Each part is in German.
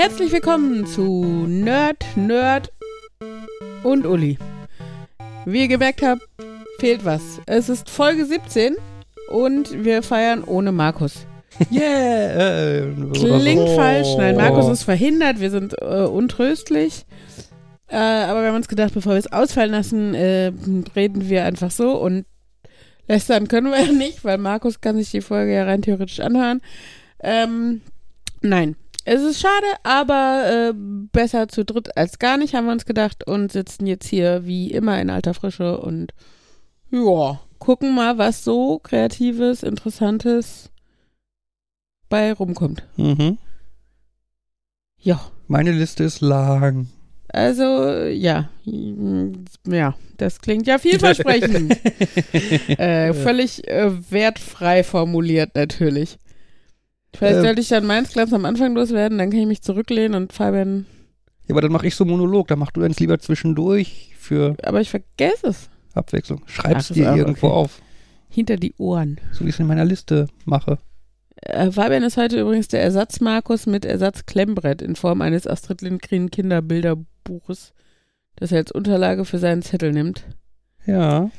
Herzlich willkommen zu Nerd, Nerd und Uli. Wie ihr gemerkt habt, fehlt was. Es ist Folge 17 und wir feiern ohne Markus. Yeah! Klingt oh. falsch. Nein, Markus ist verhindert. Wir sind äh, untröstlich. Äh, aber wir haben uns gedacht, bevor wir es ausfallen lassen, äh, reden wir einfach so und lästern können wir ja nicht, weil Markus kann sich die Folge ja rein theoretisch anhören. Ähm, nein, es ist schade, aber äh, besser zu dritt als gar nicht, haben wir uns gedacht und sitzen jetzt hier wie immer in alter Frische und ja, gucken mal, was so Kreatives, Interessantes bei rumkommt. Mhm. Ja. Meine Liste ist lang. Also, ja. Ja, das klingt ja vielversprechend. äh, völlig äh, wertfrei formuliert, natürlich. Vielleicht Ähm. sollte ich dann meins ganz am Anfang loswerden, dann kann ich mich zurücklehnen und Fabian. Ja, aber dann mache ich so Monolog. Dann mach du eins lieber zwischendurch für Aber ich vergesse es. Abwechslung. Schreib's Ach, ist dir irgendwo okay. auf. Hinter die Ohren. So wie ich es in meiner Liste mache. Äh, Fabian ist heute übrigens der Ersatz-Markus mit Ersatz-Klemmbrett in Form eines Astrid Lindgren Kinderbilderbuches, das er als Unterlage für seinen Zettel nimmt. Ja,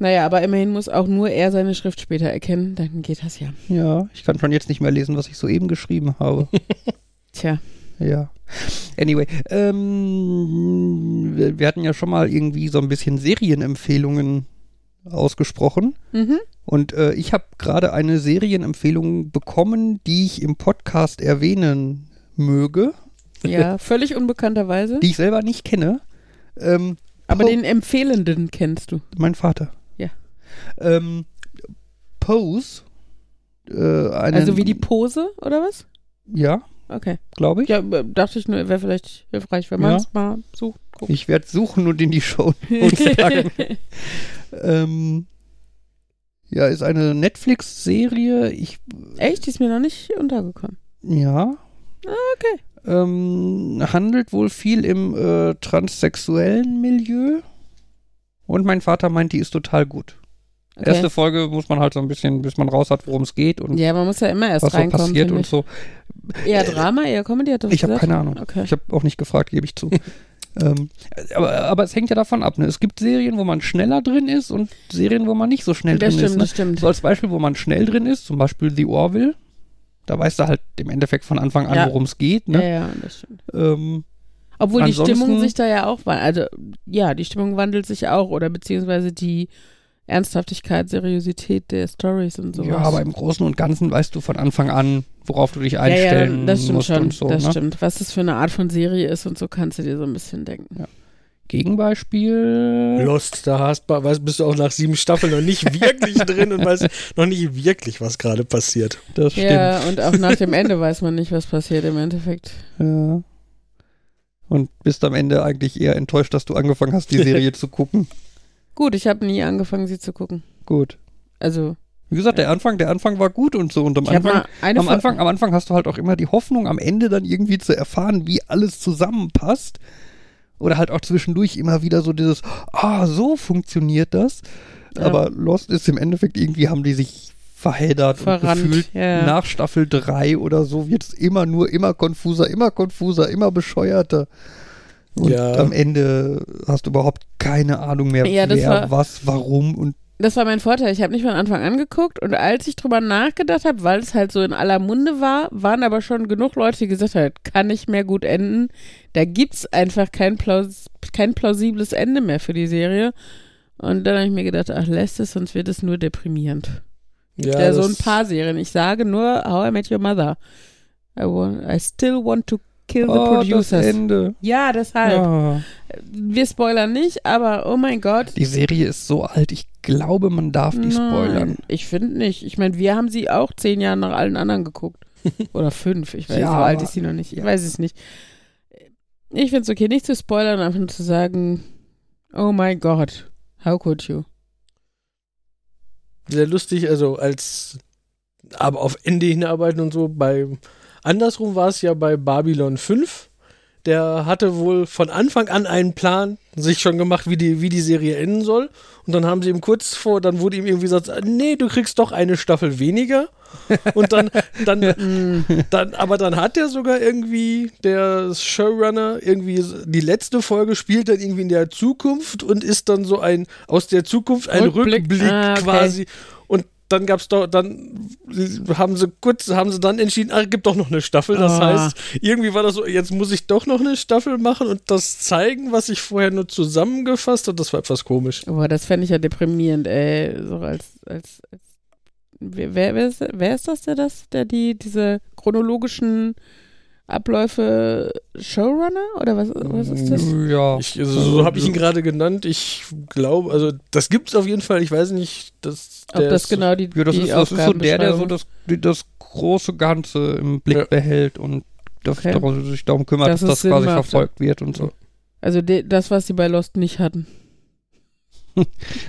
Naja, aber immerhin muss auch nur er seine Schrift später erkennen, dann geht das ja. ja. Ich kann schon jetzt nicht mehr lesen, was ich soeben geschrieben habe. Tja. ja. Anyway, ähm, wir, hatten ja schon mal irgendwie so ein bisschen Serienempfehlungen ausgesprochen. Mhm. Und äh, ich habe gerade eine Serienempfehlung bekommen, die ich im Podcast erwähnen möge, Ja, völlig unbekannterweise. die ich selber nicht kenne. Ähm, Aber den Empfehlenden kennst du. Mein Vater. Ja. Ähm, Pose. Äh, Also wie die Pose, oder was? Ja, Okay. glaube ich. Ja, äh, dachte ich nur, wäre vielleicht hilfreich, wenn man Ja. es mal sucht. Guckt. Ich werde suchen und in die Show sagen. ähm, ja, ist eine Netflix-Serie. Ich, Echt? Die ist mir noch nicht untergekommen. ja. okay. Ähm, handelt wohl viel im äh, transsexuellen Milieu. Und mein Vater meint, die ist total gut. Okay. Erste Folge muss man halt so ein bisschen, bis man raus hat, worum es geht und Ja, man muss ja immer erst was so passiert und so. Eher Drama, eher Comedy, hat das Ich habe keine Ahnung. Okay. Ich habe auch nicht gefragt, gebe ich zu. ähm, aber, aber es hängt ja davon ab. Ne? Es gibt Serien, wo man schneller drin ist und Serien, wo man nicht so schnell das drin stimmt, ist. Ne? das stimmt. So als Beispiel, wo man schnell drin ist, zum Beispiel The Orville. Da weißt du halt im Endeffekt von Anfang an, Ja. worum es geht. Ja, Ne? ja, das stimmt. Ähm, Obwohl die Stimmung sich da ja auch wandelt. Also, ja, die Stimmung wandelt sich auch oder beziehungsweise die Ernsthaftigkeit, Seriosität der Stories und sowas. ja, aber im Großen und Ganzen weißt du von Anfang an, worauf du dich ja, einstellen ja, das stimmt musst schon. und so. das ne? stimmt. Was das für eine Art von Serie ist und so kannst du dir so ein bisschen denken. Gegenbeispiel. Lost, da hast, weißt, bist du auch nach sieben Staffeln noch nicht wirklich drin und weißt noch nicht wirklich, was gerade passiert. Das stimmt. Ja, und auch nach dem Ende weiß man nicht, was passiert im Endeffekt. Ja. Und bist am Ende eigentlich eher enttäuscht, dass du angefangen hast, die Serie zu gucken. Gut, ich habe nie angefangen, sie zu gucken. Gut. Also, Wie gesagt, der Anfang, der Anfang war gut und so. Und am Anfang, am Anfang, am Anfang hast du halt auch immer die Hoffnung, am Ende dann irgendwie zu erfahren, wie alles zusammenpasst. Oder halt auch zwischendurch immer wieder so dieses, ah, so funktioniert das. Ja. Aber Lost ist im Endeffekt irgendwie, haben die sich verheddert Verrannt, und gefühlt ja. nach Staffel 3 oder so wird es immer nur, immer konfuser, immer konfuser, immer bescheuerter. Und Ja. am Ende hast du überhaupt keine Ahnung mehr, Ja, wer, war- was, warum und Das war mein Vorteil. Ich habe nicht von Anfang an geguckt und als ich drüber nachgedacht habe, weil es halt so in aller Munde war, waren aber schon genug Leute, die gesagt haben, kann nicht mehr gut enden. Da gibt's einfach kein, Plaus kein plausibles Ende mehr für die Serie. Und dann habe ich mir gedacht, ach, lässt es, sonst wird es nur deprimierend. Ja, Ja, so ein paar Serien. Ich sage nur How I Met Your Mother. I, want, I still want to kill the oh, das producers. Ende. Ja, deshalb. Ja. Wir spoilern nicht, aber oh mein Gott. Die Serie ist so alt, ich glaube, man darf die spoilern. Nein, ich finde nicht. Ich meine, wir haben sie auch zehn Jahre nach allen anderen geguckt. Oder fünf. Ich weiß, Ja, so alt ist sie noch nicht. Ich ja. weiß es nicht. Ich finde es okay, nicht zu spoilern, einfach nur zu sagen, oh mein Gott, how could you? sehr lustig, also als aber auf Ende hinarbeiten und so. Bei andersrum war es ja bei Babylon 5. der hatte wohl von Anfang an einen Plan sich schon gemacht, wie die, wie die Serie enden soll. Und dann haben sie ihm kurz vor, dann wurde ihm irgendwie gesagt, nee, du kriegst doch eine Staffel weniger. Und dann, dann, dann, aber dann hat er sogar irgendwie, der Showrunner, irgendwie die letzte Folge spielt dann irgendwie in der Zukunft und ist dann so ein, aus der Zukunft ein Rückblick. Rückblick, Ah, okay. quasi. Dann gab's doch, dann haben sie kurz, haben sie dann entschieden, ach, gibt doch noch eine Staffel. Das Ah. heißt, irgendwie war das so, jetzt muss ich doch noch eine Staffel machen und das zeigen, was ich vorher nur zusammengefasst habe. Das war etwas komisch. Boah, das fände ich ja deprimierend, ey. So als, als, als wer, wer, wer, ist, wer ist das, der das, der die, diese chronologischen Abläufe Showrunner? Oder was, was ist das? Ja. Ich, also, so habe ich ihn gerade genannt. Ich glaube, also das gibt's auf jeden Fall. Ich weiß nicht, dass Ob der das ist- genau die, ja, das, die ist, das ist so der, der so das, die- das große Ganze im Blick Ja. behält und das, Okay. darum, sich darum kümmert, Das dass das quasi macht, verfolgt wird und so. Also de, das, was sie bei Lost nicht hatten.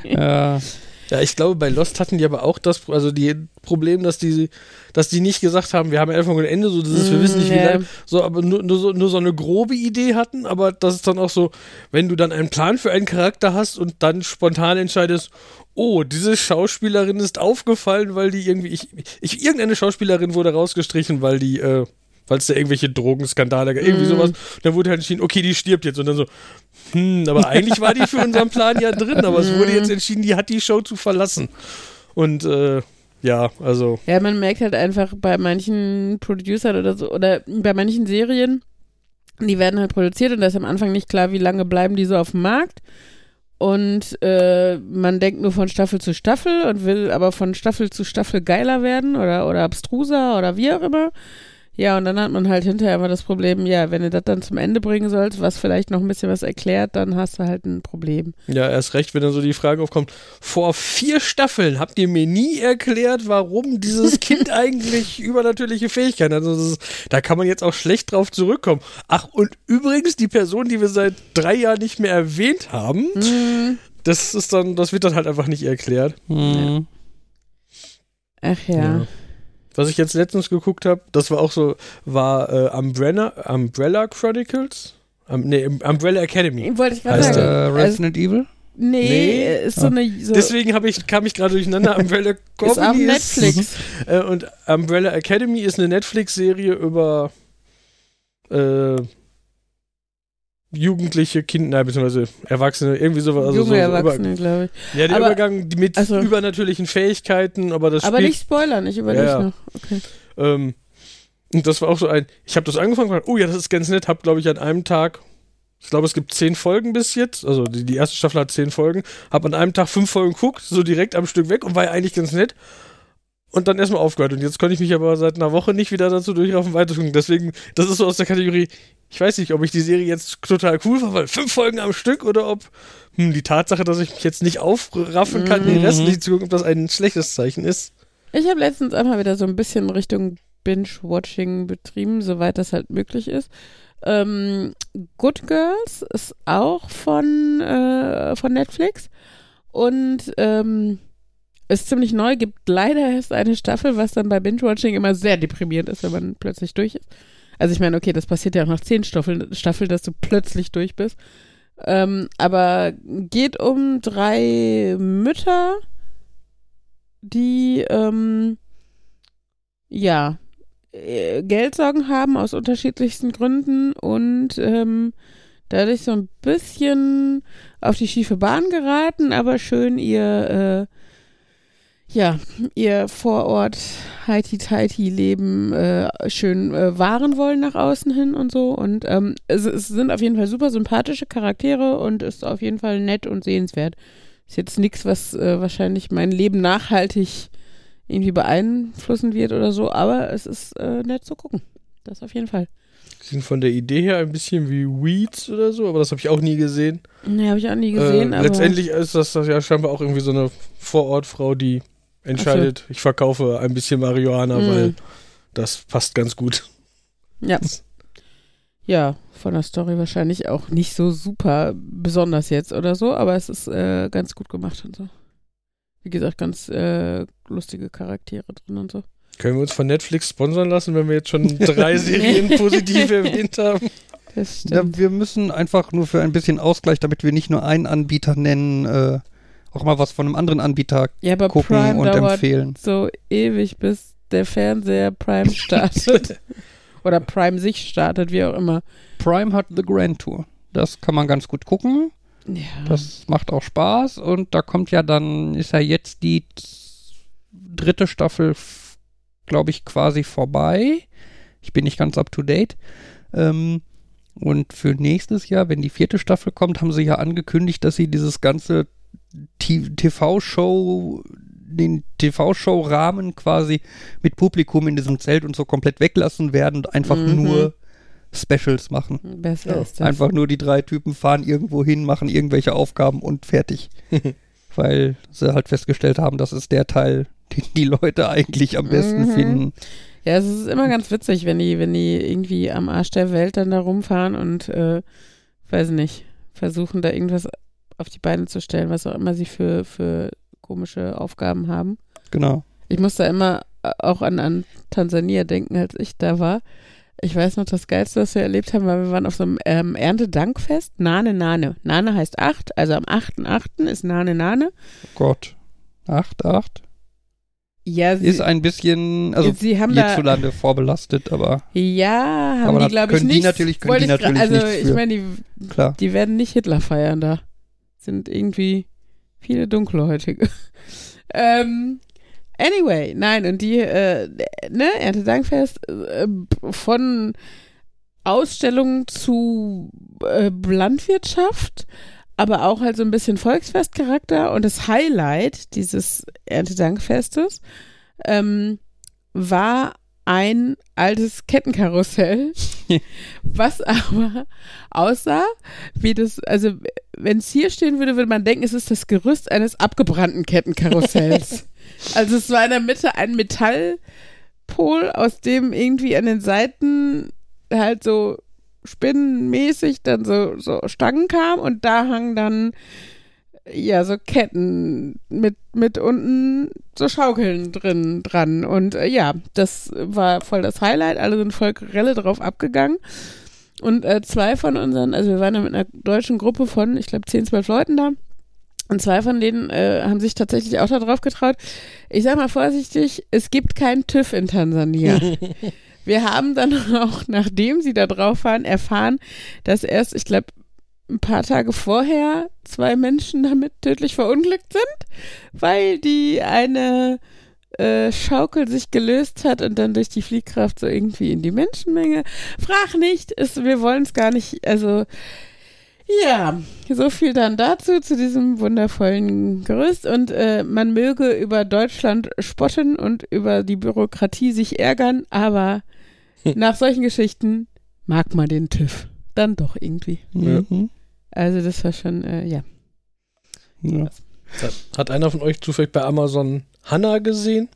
Ja. Ja, ich glaube, bei Lost hatten die aber auch das, also die Problem, dass die, dass die nicht gesagt haben, wir haben Anfang und Ende, so dieses, wir wissen nicht, wie Mm, ja. lange, so, aber nur, nur, so, nur so eine grobe Idee hatten, aber das ist dann auch so, wenn du dann einen Plan für einen Charakter hast und dann spontan entscheidest, oh, diese Schauspielerin ist aufgefallen, weil die irgendwie, ich, ich irgendeine Schauspielerin wurde rausgestrichen, weil die, äh, weil es da irgendwelche Drogenskandale gab, irgendwie Mm. sowas. Dann wurde halt entschieden, okay, die stirbt jetzt. Und dann so, hm, aber eigentlich war die für unseren Plan ja drin, aber es wurde jetzt entschieden, die hat die Show zu verlassen. Und äh, ja, also, Ja, man merkt halt einfach bei manchen Producern oder so, oder bei manchen Serien, die werden halt produziert und da ist am Anfang nicht klar, wie lange bleiben die so auf dem Markt. Und äh, man denkt nur von Staffel zu Staffel und will aber von Staffel zu Staffel geiler werden oder, oder abstruser oder wie auch immer. Ja, und dann hat man halt hinterher immer das Problem, ja, wenn du das dann zum Ende bringen sollst, was vielleicht noch ein bisschen was erklärt, dann hast du halt ein Problem. ja, erst recht, wenn dann so die Frage aufkommt, vor vier Staffeln habt ihr mir nie erklärt, warum dieses Kind eigentlich übernatürliche Fähigkeiten hat. Also das ist, da kann man jetzt auch schlecht drauf zurückkommen. Ach, und übrigens, die Person, die wir seit drei Jahren nicht mehr erwähnt haben, Hm, das ist dann, das wird dann halt einfach nicht erklärt. Hm. ach ja. Was ich jetzt letztens geguckt habe, das war auch so, war äh, Umbrella, Umbrella Chronicles? Um, nee, Umbrella Academy. Wollte ich gerade Heißt Äh, sagen. Also, Resident Evil? nee, Nee. ist so eine. So, Deswegen hab ich, kam ich gerade durcheinander. Umbrella ist auch Comedy Netflix. Äh, und Umbrella Academy ist eine Netflix-Serie über äh, jugendliche Kinder, beziehungsweise Erwachsene, irgendwie sowas. Also Junge so, Erwachsene, glaube ich. Ja, der Aber- Übergang mit also- übernatürlichen Fähigkeiten, aber das Aber spielt, nicht spoilern, ich überlege Ja, noch. Okay. ähm, und das war auch so ein, ich habe das angefangen, oh ja, das ist ganz nett, habe, glaube ich, an einem Tag, ich glaube, es gibt zehn Folgen bis jetzt, also die, die erste Staffel hat zehn Folgen, habe an einem Tag fünf Folgen geguckt, so direkt am Stück weg und war ja eigentlich ganz nett. Und dann erstmal aufgehört. Und jetzt konnte ich mich aber seit einer Woche nicht wieder dazu durchlaufen, weiterzugucken. Deswegen, das ist so aus der Kategorie, ich weiß nicht, ob ich die Serie jetzt total cool fand, weil fünf Folgen am Stück oder ob hm, die Tatsache, dass ich mich jetzt nicht aufraffen kann, den Rest Mhm. nicht zu gucken, ob das ein schlechtes Zeichen ist. Ich habe letztens einmal wieder so ein bisschen Richtung Binge-Watching betrieben, soweit das halt möglich ist. Ähm, Good Girls ist auch von, äh, von Netflix und ähm, ist ziemlich neu, gibt leider erst eine Staffel, was dann bei Binge-Watching immer sehr deprimierend ist, wenn man plötzlich durch ist. Also ich meine, okay, das passiert ja auch nach zehn Staffeln, Staffel, dass du plötzlich durch bist. Ähm, aber geht um drei Mütter, die ähm, ja äh, Geldsorgen haben aus unterschiedlichsten Gründen und ähm, dadurch so ein bisschen auf die schiefe Bahn geraten, aber schön ihr äh, ja, ihr Vorort Heiti-Teiti-Leben äh, schön äh, wahren wollen nach außen hin und so. Und ähm, es, es sind auf jeden Fall super sympathische Charaktere und ist auf jeden Fall nett und sehenswert. Ist jetzt nichts, was äh, wahrscheinlich mein Leben nachhaltig irgendwie beeinflussen wird oder so, aber es ist äh, nett zu gucken. Das auf jeden Fall. Sind von der Idee her ein bisschen wie Weeds oder so, aber das habe ich auch nie gesehen. Nee, habe ich auch nie gesehen, äh, aber letztendlich ist das ja scheinbar auch irgendwie so eine Vorortfrau, die entscheidet, ich verkaufe ein bisschen Marihuana, Mhm. weil das passt ganz gut. Ja. Ja, von der Story wahrscheinlich auch nicht so super besonders jetzt oder so, aber es ist äh, ganz gut gemacht und so. Wie gesagt, ganz äh, lustige Charaktere drin und so. Können wir uns von Netflix sponsern lassen, wenn wir jetzt schon drei Serien positiv erwähnt haben? Das Ja, wir müssen einfach nur für ein bisschen Ausgleich, damit wir nicht nur einen Anbieter nennen, äh, auch mal was von einem anderen Anbieter Ja, aber gucken Prime und dauert empfehlen. so ewig, bis der Fernseher Prime startet. Oder Prime sich startet, wie auch immer. Prime hat The Grand Tour. Das kann man ganz gut gucken. Ja. Das macht auch Spaß und da kommt ja dann, ist ja jetzt die dritte Staffel, glaube ich, quasi vorbei. Ich bin nicht ganz up to date. Ähm, und für nächstes Jahr, wenn die vierte Staffel kommt, haben sie ja angekündigt, dass sie dieses ganze TV-Show, den TV-Show-Rahmen quasi mit Publikum in diesem Zelt und so komplett weglassen werden und einfach Mhm. nur Specials machen. Besser Ja, ist das. Einfach nur die drei Typen fahren irgendwo hin, machen irgendwelche Aufgaben und fertig. Weil sie halt festgestellt haben, das ist der Teil, den die Leute eigentlich am besten Mhm. finden. Ja, es ist immer ganz witzig, wenn die, wenn die irgendwie am Arsch der Welt dann da rumfahren und, äh, weiß nicht, versuchen da irgendwas auf die Beine zu stellen, was auch immer sie für, für komische Aufgaben haben. Genau. Ich muss da immer äh, auch an, an Tansania denken, als ich da war. Ich weiß noch, das Geilste, was wir erlebt haben, war, wir waren auf so einem ähm, Erntedankfest. Nane Nane. Nane heißt acht, also am 8.8. ist Nane Nane. Gott. Acht, acht. Ja, sie, Ist ein bisschen, also sie haben da, hierzulande vorbelastet, aber ja, haben Aber die, glaube ich, können die nicht. natürlich- können die ich natürlich Also, nichts ich für. meine, die, klar. die werden nicht Hitler feiern da. Sind irgendwie viele Dunkelhäutige. ähm, anyway, nein, und die, äh, ne, Erntedankfest, äh, von Ausstellungen zu äh, Landwirtschaft, aber auch halt so ein bisschen Volksfestcharakter. Und das Highlight dieses Erntedankfestes ähm, war ein altes Kettenkarussell, was aber aussah wie das, also wenn es hier stehen würde, würde man denken, es ist das Gerüst eines abgebrannten Kettenkarussells. also es war in der Mitte ein Metallpol, aus dem irgendwie an den Seiten halt so spinnenmäßig dann so, so Stangen kam und da hangen dann ja so Ketten mit, mit unten so Schaukeln drin dran. Und äh, ja, das war voll das Highlight. Alle sind voll Grelle drauf abgegangen. Und äh, zwei von unseren, also wir waren ja mit einer deutschen Gruppe von, ich glaube, 10, 12 Leuten da. Und zwei von denen äh, haben sich tatsächlich auch da drauf getraut. Ich sag mal vorsichtig, es gibt keinen TÜV in Tansania. Wir haben dann auch, nachdem sie da drauf waren, erfahren, dass erst, ich glaube, ein paar Tage vorher zwei Menschen damit tödlich verunglückt sind, weil die eine äh, Schaukel sich gelöst hat und dann durch die Fliehkraft so irgendwie in die Menschenmenge. Frag nicht, ist, wir wollen es gar nicht, also ja, so viel dann dazu, zu diesem wundervollen Gerüst. Und äh, man möge über Deutschland spotten und über die Bürokratie sich ärgern, aber nach solchen Geschichten mag man den TÜV. Dann doch irgendwie. Ja. Also das war schon, äh, ja. Ja. Hat einer von euch zufällig bei Amazon Hannah gesehen?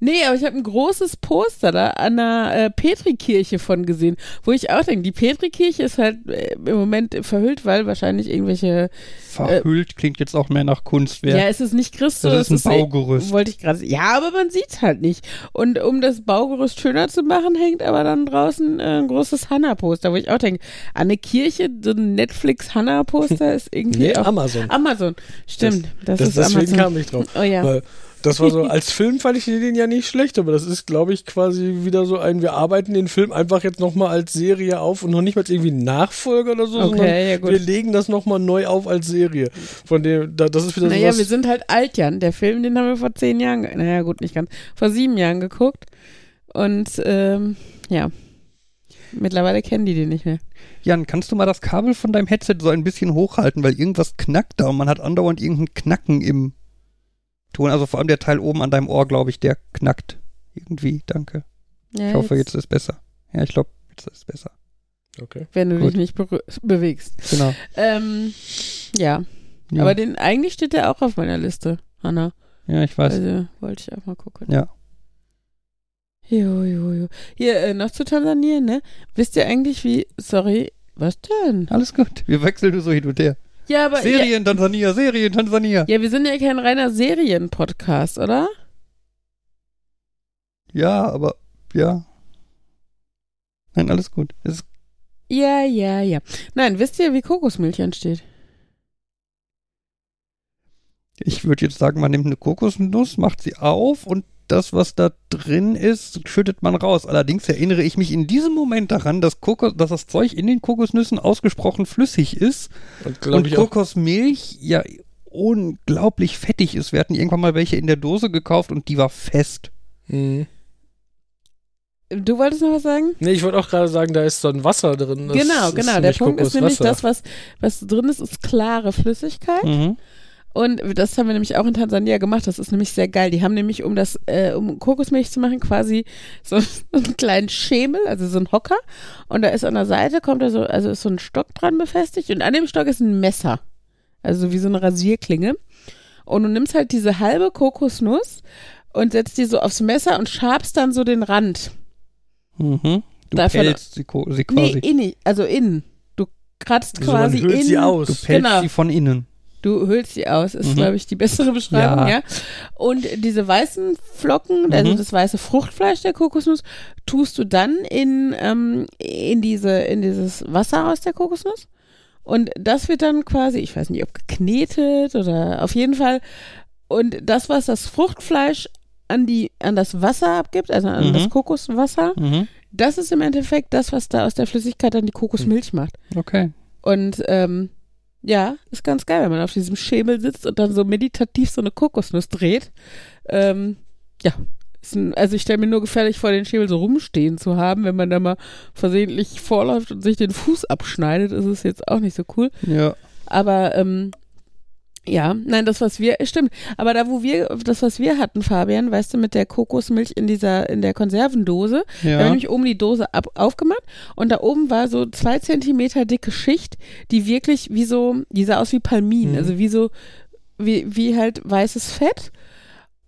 Nee, aber ich habe ein großes Poster da an der äh, Petrikirche von gesehen, wo ich auch denke, die Petrikirche ist halt äh, im Moment verhüllt, weil wahrscheinlich irgendwelche, Verhüllt klingt jetzt auch mehr nach Kunstwerk. ja, es ist nicht Christus, das ist ein es Baugerüst. Wollte ich gerade Ja, aber man sieht's halt nicht. Und um das Baugerüst schöner zu machen, hängt aber dann draußen äh, ein großes Hanna-Poster, wo ich auch denke, an eine Kirche, so ein Netflix-Hanna-Poster ist irgendwie Nee, auch Amazon. Amazon. Stimmt, das, Das, ist deswegen Amazon. kam ich drauf. Oh ja. Weil das war so, als Film fand ich den ja nicht schlecht, aber das ist, glaube ich, quasi wieder so ein, wir arbeiten den Film einfach jetzt nochmal als Serie auf und noch nicht mal als irgendwie Nachfolger oder so, sondern Okay, ja gut. wir legen das nochmal neu auf als Serie. Von dem, da, das ist wieder Naja, so wir sind halt alt, Jan. Der Film, den haben wir vor zehn Jahren, naja gut, nicht ganz, vor sieben Jahren geguckt. Und ähm, ja, mittlerweile kennen die den nicht mehr. Jan, kannst du mal das Kabel von deinem Headset so ein bisschen hochhalten, weil irgendwas knackt da und man hat andauernd irgendein Knacken im Ton. Also vor allem der Teil oben an deinem Ohr, glaube ich, der knackt. Irgendwie, danke. Ja, Ich hoffe, jetzt ist es besser. Ja, ich glaube, jetzt ist es besser. Okay. Wenn du Gut. dich nicht bewegst. Genau. Ähm, ja. Ja, aber den, eigentlich steht der auch auf meiner Liste, Hanna. ja ich weiß. Also wollte ich auch mal gucken. Ja. Jo, jo, jo. Hier, äh, noch zu Tansania, ne? Wisst ihr eigentlich, wie, sorry, was denn? Alles gut. Wir wechseln nur so hin und her. Ja, aber, ja, Serien Tansania, Serien Tansania. ja, wir sind ja kein reiner Serienpodcast, oder? Ja, aber ja. Nein, alles gut. Es Ja, ja, ja. Nein, wisst ihr, wie Kokosmilch entsteht? Ich würde jetzt sagen, man nimmt eine Kokosnuss, macht sie auf und das, was da drin ist, schüttet man raus. Allerdings erinnere ich mich in diesem Moment daran, dass, Kokos, dass das Zeug in den Kokosnüssen ausgesprochen flüssig ist Und, und ich auch, Kokosmilch ja unglaublich fettig ist. Wir hatten irgendwann mal welche in der Dose gekauft und die war fest. Mhm. Du wolltest noch was sagen? Nee, ich wollte auch gerade sagen, da ist so ein Wasser drin. Das genau, ist genau. Der Punkt ist nämlich, Kokoswasser. das, was, was drin ist, ist klare Flüssigkeit. Mhm. Und das haben wir nämlich auch in Tansania gemacht. Das ist nämlich sehr geil. Die haben nämlich, um das, äh, um Kokosmilch zu machen, quasi so einen kleinen Schemel, also so ein Hocker. Und da ist an der Seite, kommt da so, also ist so ein Stock dran befestigt. Und an dem Stock ist ein Messer. Also wie so eine Rasierklinge. Und du nimmst halt diese halbe Kokosnuss und setzt die so aufs Messer und schabst dann so den Rand. Mhm. Du Davon- pelzt sie, sie Nee, quasi. innen, also innen. Du kratzt Also man quasi hüllt innen. sie du aus. pelzt genau. sie von innen. Du hüllst sie aus, ist, Mhm. glaube ich, die bessere Beschreibung, ja. Ja. Und diese weißen Flocken, also Mhm. das weiße Fruchtfleisch der Kokosnuss, tust du dann in, ähm, in, diese, in dieses Wasser aus der Kokosnuss. Und das wird dann quasi, ich weiß nicht, ob geknetet oder auf jeden Fall. Und das, was das Fruchtfleisch an, die, an das Wasser abgibt, also an Mhm. das Kokoswasser, Mhm. das ist im Endeffekt das, was da aus der Flüssigkeit dann die Kokosmilch macht. Okay. Und ähm, ja, ist ganz geil, wenn man auf diesem Schemel sitzt und dann so meditativ so eine Kokosnuss dreht. Ähm, ja, ein, also ich stelle mir nur gefährlich vor, den Schemel so rumstehen zu haben. Wenn man da mal versehentlich vorläuft und sich den Fuß abschneidet, ist es jetzt auch nicht so cool. Ja. Aber ähm, ja, nein, das, was wir, stimmt. Aber da, wo wir, das, was wir hatten, Fabian, weißt du, mit der Kokosmilch in dieser, in der Konservendose, da haben wir Ja. nämlich oben die Dose ab, aufgemacht und da oben war so zwei Zentimeter dicke Schicht, die wirklich wie so, die sah aus wie Palmin, Mhm. also wie so, wie, wie halt weißes Fett.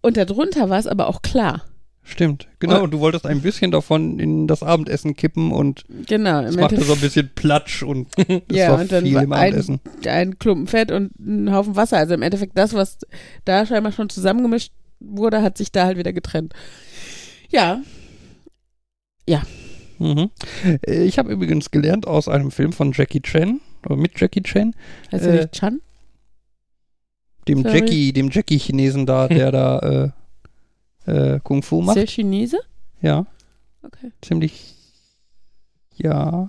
Und darunter war es aber auch klar. Stimmt. Genau. Und- du wolltest ein bisschen davon in das Abendessen kippen und Genau. es machte Endeffekt- so ein bisschen Platsch und das ja, war und dann viel im ein, Abendessen. ein Klumpen Fett und ein Haufen Wasser. Also im Endeffekt das, was da scheinbar schon zusammengemischt wurde, hat sich da halt wieder getrennt. Ja, Mhm. Äh, Ich habe übrigens gelernt aus einem Film von Jackie Chan, oder mit Jackie Chan, heißt Äh, nicht Chan? dem Sorry. Jackie, dem Jackie-Chinesen da, der da äh, äh, Kung Fu Ist macht. der Chinese? Ja, Okay. ziemlich. Ja.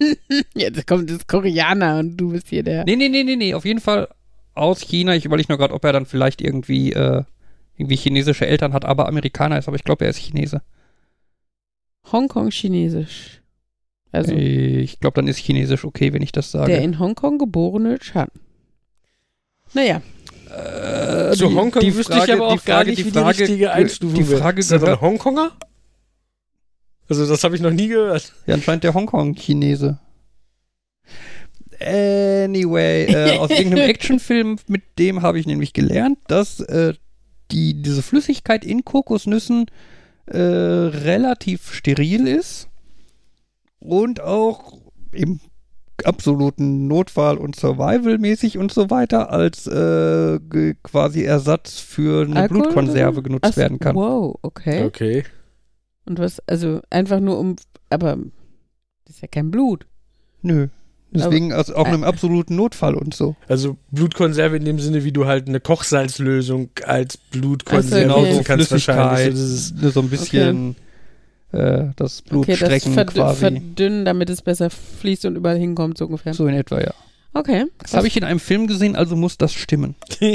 Jetzt kommt das Koreaner und du bist hier der. Nee, nee, nee, nee, nee. Auf jeden Fall aus China. Ich überlege nur gerade, ob er dann vielleicht irgendwie, äh, irgendwie chinesische Eltern hat, aber Amerikaner ist, aber ich glaube, er ist Chinese. Hongkong-Chinesisch. Also Äh, ich glaube, dann ist Chinesisch okay, wenn ich das sage. der in Hongkong geborene Chan. Naja, Äh, Zu die- Hongkong die wüsste Frage- ich aber auch die gar Frage- nicht, die wie Frage- die richtige Einstufung die. Frage Ist das ein gehört- Hongkonger? Also das habe ich noch nie gehört. Ja, anscheinend der Hongkong-Chinese. Anyway, äh, aus irgendeinem Actionfilm, mit dem habe ich nämlich gelernt, dass äh, die, diese Flüssigkeit in Kokosnüssen äh, relativ steril ist und auch im absoluten Notfall und Survival-mäßig und so weiter als äh, quasi Ersatz für eine Alkohol Blutkonserve oder? genutzt Ach, werden kann. Wow, okay. Okay. Und was, also einfach nur um, aber das ist ja kein Blut. Nö. Deswegen also auch äh, im absoluten Notfall und so. Also Blutkonserve in dem Sinne, wie du halt eine Kochsalzlösung als Blutkonserve Ach so, nutzen okay. kannst wahrscheinlich. So dieses, so ein bisschen äh, das Blut Okay, das strecken verd quasi. verdünnen, damit es besser fließt und überall hinkommt, so ungefähr. So in etwa, ja. Okay. Das habe ich in einem Film gesehen, also muss das stimmen.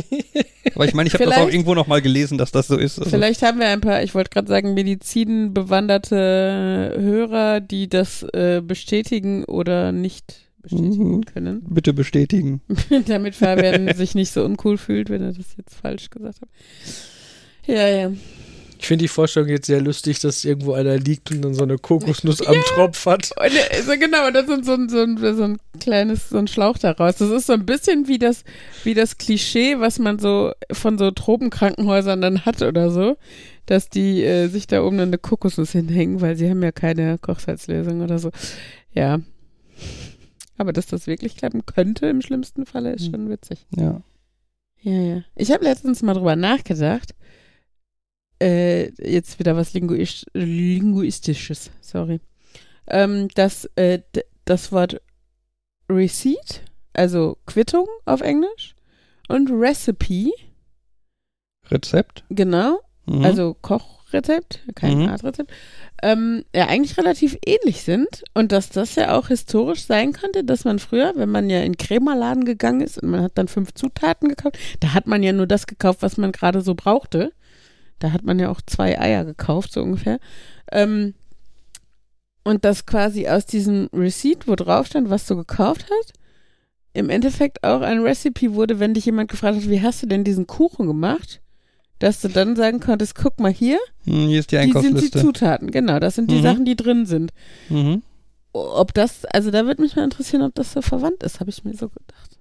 Aber ich meine, ich habe das auch irgendwo noch mal gelesen, dass das so ist. Also, Vielleicht haben wir ein paar, ich wollte gerade sagen, medizinbewanderte Hörer, die das äh, bestätigen oder nicht bestätigen Mhm. können. bitte bestätigen. Damit Fabian sich nicht so uncool fühlt, wenn er das jetzt falsch gesagt hat. Ja, ja. Ich finde die Vorstellung jetzt sehr lustig, dass irgendwo einer liegt und dann so eine Kokosnuss am Tropf hat. Und, äh, so genau, und so, ein- so, ein- so, ein- so ein kleines, so ein Schlauch daraus. Das ist so ein bisschen wie das, wie das Klischee, was man so von so Tropenkrankenhäusern dann hat oder so, dass die äh, sich da oben eine Kokosnuss hinhängen, weil sie haben ja keine Kochsalzlösung oder so. Ja. Aber dass das wirklich klappen könnte im schlimmsten Falle, ist Hm. schon witzig. Ja. Ja, ja. Ich habe letztens mal drüber nachgedacht. Äh, jetzt wieder was Linguisch Linguistisches, sorry. Ähm, dass äh, das Wort Receipt, also Quittung auf Englisch, und Recipe, Rezept. genau, Mhm. also Kochrezept, kein Mhm. Artrezept, ähm, ja eigentlich relativ ähnlich sind und dass das ja auch historisch sein könnte, dass man früher, wenn man ja in den Krämerladen gegangen ist und man hat dann fünf Zutaten gekauft, da hat man ja nur das gekauft, was man gerade so brauchte. Da hat man ja auch zwei Eier gekauft, so ungefähr. Ähm, und dass quasi aus diesem Receipt, wo drauf stand, was du gekauft hast, im Endeffekt auch ein Recipe wurde, wenn dich jemand gefragt hat, wie hast du denn diesen Kuchen gemacht? Dass du dann sagen konntest, guck mal hier, Hm, hier ist die die sind die Einkaufsliste. Zutaten, genau, das sind die Mhm. Sachen, die drin sind. Mhm. Ob das, also da würde mich mal interessieren, ob das so verwandt ist, habe ich mir so gedacht.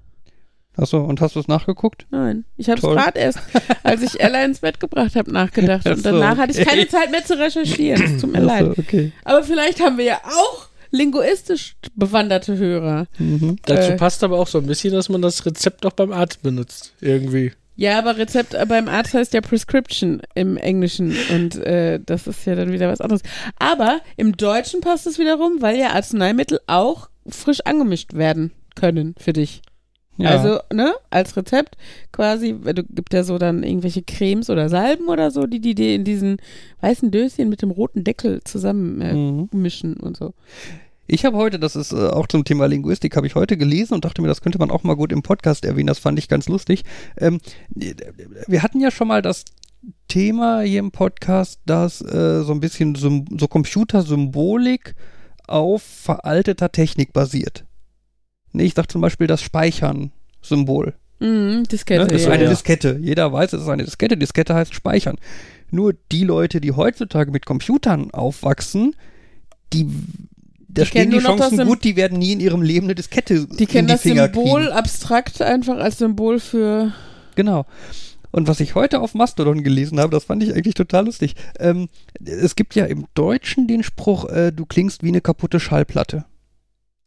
Achso, und hast du es nachgeguckt? Nein, ich habe es gerade erst, als ich Ella ins Bett gebracht habe, nachgedacht. Ach Und so, danach hatte ich okay. keine Zeit mehr zu recherchieren. Es tut mir Achso, leid. okay. Aber vielleicht haben wir ja auch linguistisch bewanderte Hörer. Mhm. Dazu Äh. passt aber auch so ein bisschen, dass man das Rezept auch beim Arzt benutzt. Irgendwie. Ja, aber Rezept äh, beim Arzt heißt ja Prescription im Englischen und äh, das ist ja dann wieder was anderes. Aber im Deutschen passt es wiederum, weil ja Arzneimittel auch frisch angemischt werden können für dich. Ja. Also, ne, als Rezept quasi, du gibt ja so dann irgendwelche Cremes oder Salben oder so, die die dir in diesen weißen Döschen mit dem roten Deckel zusammen äh, Mhm. mischen und so. Ich habe heute, das ist äh, auch zum Thema Linguistik, habe ich heute gelesen und dachte mir, das könnte man auch mal gut im Podcast erwähnen. Das fand ich ganz lustig. Ähm, wir hatten ja schon mal das Thema hier im Podcast, dass äh, so ein bisschen Sym so Computersymbolik auf veralteter Technik basiert. Nee, ich sag zum Beispiel das Speichern-Symbol. Mhm, Diskette. Ne? Das ist ja, eine ja. Diskette. Jeder weiß, es ist eine Diskette. Diskette heißt Speichern. Nur die Leute, die heutzutage mit Computern aufwachsen, die da Die stehen kennen die Chancen gut, die werden nie in ihrem Leben eine Diskette Die kennen die das Finger Symbol kriegen. abstrakt einfach als Symbol für. Genau. Und was ich heute auf Mastodon gelesen habe, das fand ich eigentlich total lustig. Ähm, es gibt ja im Deutschen den Spruch, äh, du klingst wie eine kaputte Schallplatte.